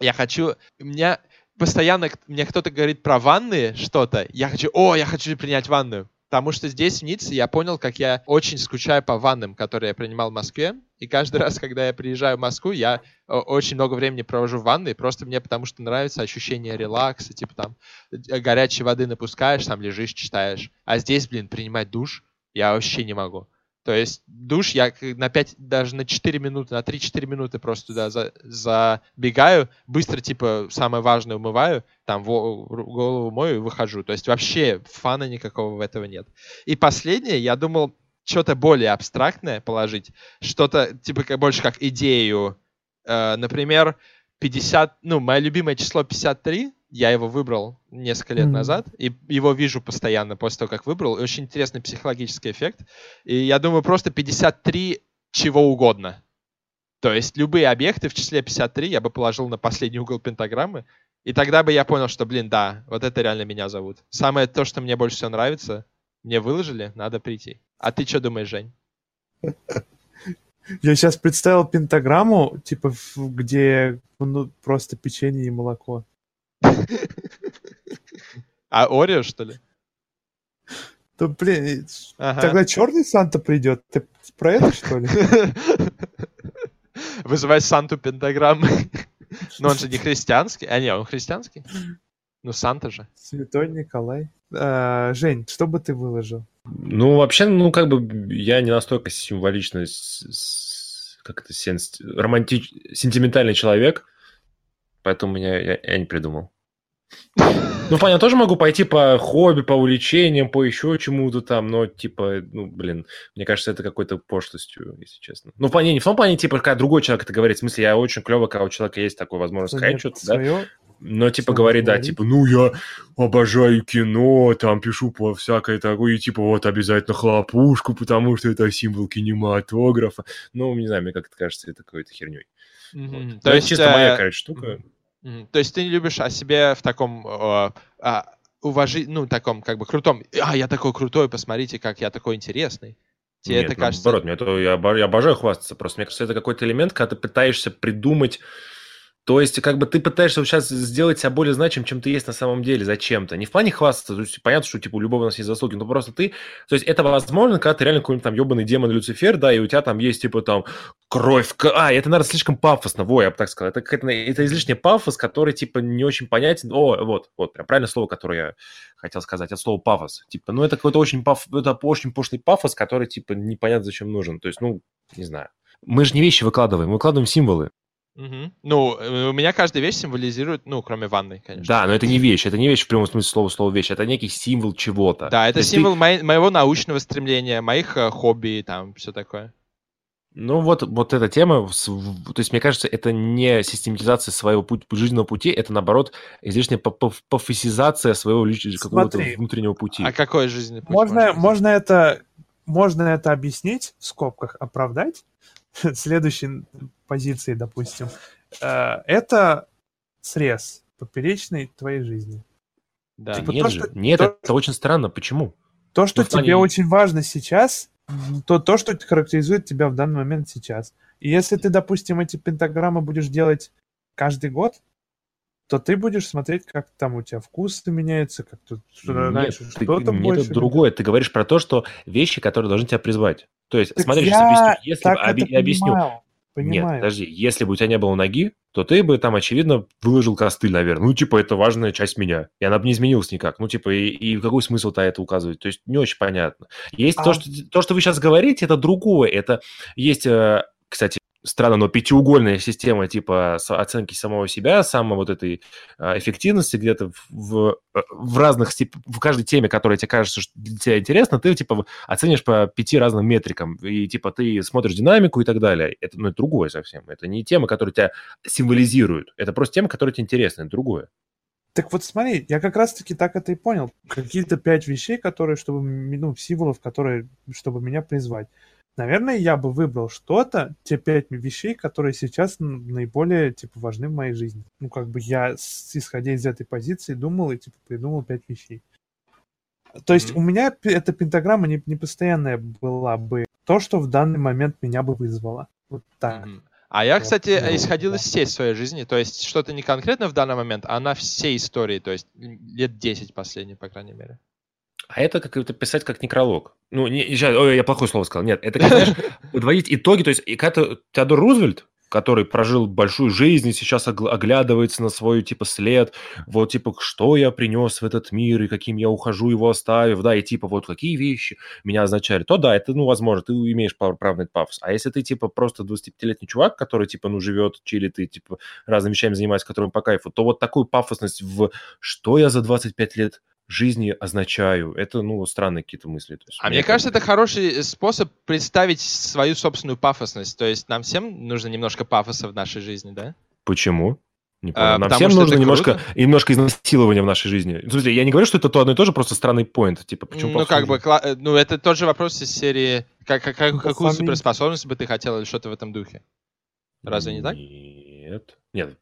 я хочу... У меня постоянно мне кто-то говорит про ванны что-то, я хочу, о, я хочу принять ванную. Потому что здесь, в Ницце, я понял, как я очень скучаю по ваннам, которые я принимал в Москве. И каждый раз, когда я приезжаю в Москву, я о, очень много времени провожу в ванной, просто мне потому что нравится ощущение релакса, типа там э, горячей воды напускаешь, там лежишь, читаешь. А здесь, блин, принимать душ я вообще не могу. То есть душ я на 5, даже на 4 минуты, на 3-4 минуты просто туда за- забегаю, быстро, типа, самое важное умываю, там во- голову мою и выхожу. То есть вообще фана никакого в этого нет. И последнее, я думал, что-то более абстрактное положить, что-то, типа, как, больше как идею. Э, например, 50, ну, мое любимое число 53, я его выбрал несколько лет Мгм. назад, и его вижу постоянно после того, как выбрал. И очень интересный психологический эффект. И я думаю, просто 53 чего угодно. То есть любые объекты в числе 53 я бы положил на последний угол пентаграммы, и тогда бы я понял, что, блин, да, вот это реально меня зовут. Самое то, что мне больше всего нравится, мне выложили, надо прийти. А ты что думаешь, Жень? [laughs] Я сейчас представил пентаграмму, типа, где ну, просто печенье и молоко. А Орео, что ли? Да, блин, Ага. тогда черный Санта придет. Ты про это, что ли? [laughs] Вызывай Санту пентаграммы. [laughs] Но он же не христианский. А не, он христианский. Ну, Санта же. Святой Николай. А, Жень, что бы ты выложил? Ну, вообще, ну, как бы я не настолько символичный, с- с- как это, сенс- романтич... сентиментальный человек, поэтому я, я, я не придумал. Ну, понятно, тоже могу пойти по хобби, по увлечениям, по еще чему-то там, но, типа, ну, блин, мне кажется, это какой-то пошлостью, если честно. Ну, в плане, не в том плане, типа, когда другой человек это говорит, в смысле, я очень клево, когда у человека есть такая возможность сказать что-то, да, но, типа, говорит, да, типа, ну, я обожаю кино, там, пишу по всякой такой, и, типа, вот, обязательно хлопушку, потому что это символ кинематографа. Ну, не знаю, мне как-то кажется, это какой-то херней. Мгм. Вот. То Ну, есть, это чисто моя, э, короче, штука. Мгм. То есть ты не любишь о себе в таком э, а, уважи... ну, таком, как бы, крутом. А, я такой крутой, посмотрите, как я такой интересный. Тебе Нет, это кажется... наоборот, мне это, я, я обожаю хвастаться. Просто мне кажется, это какой-то элемент, когда ты пытаешься придумать То есть, как бы ты пытаешься сейчас сделать себя более значимым, чем ты есть на самом деле, зачем-то. Не в плане хвастаться, то есть понятно, что типа у любого у нас есть заслуги, но просто ты... То есть это возможно, когда ты реально какой-нибудь там ебаный демон Люцифер, да, и у тебя там есть типа там кровь... А, это, наверное, слишком пафосно, во, я бы так сказал. Это, это, это излишний пафос, который типа не очень понятен. О, вот, вот, прям правильное слово, которое я хотел сказать, это слово пафос. Типа, ну это какой-то очень, паф... это очень пошлый пафос, который типа непонятно зачем нужен. То есть, ну, не знаю. Мы же не вещи выкладываем, мы выкладываем символы. Угу. Ну, э, у меня каждая вещь символизирует, ну, кроме ванной, конечно. Да, но это не вещь, это не вещь в прямом смысле слова, слова вещь, это некий символ чего-то. Да, это символ ты... мо- моего научного стремления, моих э, хобби, там, все такое. Ну, вот, вот эта тема, то есть, мне кажется, это не систематизация своего путь, жизненного пути, это, наоборот, излишняя пафосизация своего личного какого-то внутреннего пути. А какой жизненный путь? Можно, можно, это, можно это объяснить, в скобках оправдать, [laughs] следующей позиции, допустим, э, это срез поперечный твоей жизни. Да, типа нет то, же, что, нет, то, это очень странно. Почему? То, что ну, тебе плане... очень важно сейчас, то то, что характеризует тебя в данный момент сейчас. И если ты, допустим, эти пентаграммы будешь делать каждый год, то ты будешь смотреть, как там у тебя вкусы меняются, как тут что раньше что-то больше. Нет, другое. Ты говоришь про то, что вещи, которые должны тебя призвать. То есть, так смотри, я объясню, если об, объясню. Понимаю. Нет, подожди, если бы у тебя не было ноги, то ты бы там, очевидно, выложил костыль, наверное. Ну, типа, это важная часть меня. И она бы не изменилась никак. Ну, типа, и, и какой смысл-то это указывать? То есть, не очень понятно. Есть а... то, что, то, что вы сейчас говорите, это другое. Это есть, э, кстати, странно, но пятиугольная система типа оценки самого себя, самой вот этой а, эффективности где-то в, в разных, в каждой теме, которая тебе кажется, что для тебя интересно, ты типа оценишь по пяти разным метрикам, и типа ты смотришь динамику и так далее. Это, ну, это другое совсем. Это не тема, которая тебя символизирует. Это просто тема, которая тебе интересна, это другое. Так вот смотри, я как раз-таки так это и понял. Какие-то пять вещей, которые, чтобы, ну, символов, которые, чтобы меня призвать. Наверное, я бы выбрал что-то, те пять вещей, которые сейчас наиболее, типа, важны в моей жизни. Ну, как бы я, исходя из этой позиции, думал и, типа, придумал пять вещей. То есть mm-hmm. у меня эта пентаграмма не, не постоянная была бы. То, что в данный момент меня бы вызвало. Вот так. Mm-hmm. А я, кстати, вот, исходил из всей своей жизни, то есть что-то не конкретно в данный момент, а на всей истории, то есть лет 10 последних, по крайней мере. А это как это писать как некролог. Ну, не, ой, я плохое слово сказал. Нет, это как, знаешь, [laughs] подводить итоги. То есть, и когда Теодор Рузвельт, который прожил большую жизнь и сейчас оглядывается на свой, типа, след, вот, типа, что я принес в этот мир и каким я ухожу, его оставив, да, и, типа, вот какие вещи меня означали, то да, это, ну, возможно, ты имеешь право на этот пафос. А если ты, типа, просто 25-летний чувак, который, типа, ну, живет, чилит и, типа, разными вещами занимается, которым по кайфу, то вот такую пафосность в «что я за 25 лет жизни означаю. Это, ну, странные какие-то мысли. То есть, а мне кажется, это хороший способ представить свою собственную пафосность. То есть нам всем нужно немножко пафоса в нашей жизни, да? Почему? Не А, Нам всем нужно немножко, немножко изнасилования в нашей жизни. В смысле, я не говорю, что это то одно и то же, просто странный поинт. Типа, почему ну, как бы, э, ну, это тот же вопрос из серии, как, как, как, какую суперспособность бы ты хотел или что-то в этом духе? Разве не так? Нет. Нет,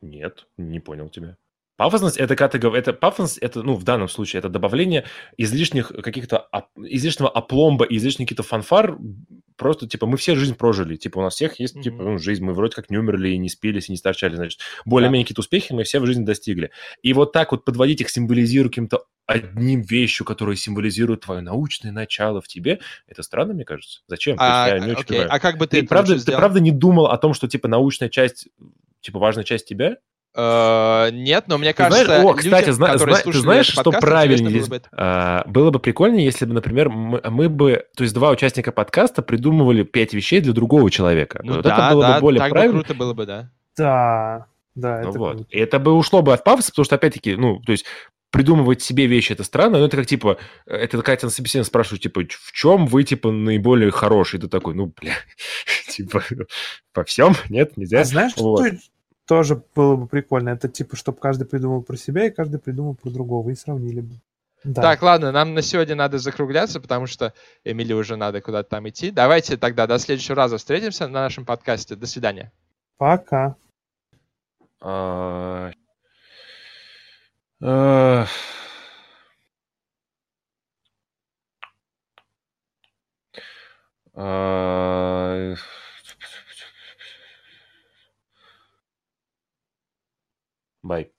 нет, не понял тебя. Пафосность это когда ты говоришь, это пафосность, это, ну, в данном случае, это добавление излишних каких-то, излишнего опломба, излишних каких-то фанфар, просто, типа, мы все жизнь прожили, типа, у нас всех есть, mm-hmm. типа, ну, жизнь, мы вроде как не умерли и не спились, и не старчали, значит, более-менее какие-то успехи мы все в жизни достигли. И вот так вот подводить их, символизируя каким-то одним вещью, которая символизирует твое научное начало в тебе, это странно, мне кажется. Зачем? А, я не очень а как бы ты, ты правда, ты правда не думал о том, что, типа, научная часть, типа, важная часть тебя? Uh, нет, но мне кажется, знаешь, о, кстати, людям, зна- зна- ты знаешь, что правильнее было бы, uh, было бы прикольнее, если бы, например, мы, мы бы, то есть два участника подкаста придумывали пять вещей для другого человека. Ну вот да, это было да, бы более так правильно. Бы круто было бы, да. Да, да, ну это вот. И это бы ушло бы от пафоса, потому что, опять-таки, ну, то есть придумывать себе вещи это странно, но это как типа, это такая тебя на собеседовании спрашивают, типа, в чем вы, типа, наиболее хороший? Ты такой, ну, бля, [laughs] типа, по всем? Нет, нельзя. А знаешь, вот. что, тоже было бы прикольно. Это типа, чтобы каждый придумал про себя и каждый придумал про другого и сравнили бы. Да. Так, ладно, нам на сегодня надо закругляться, потому что Эмили уже надо куда-то там идти. Давайте тогда до следующего раза встретимся на нашем подкасте. До свидания. Пока. Uh... Bye.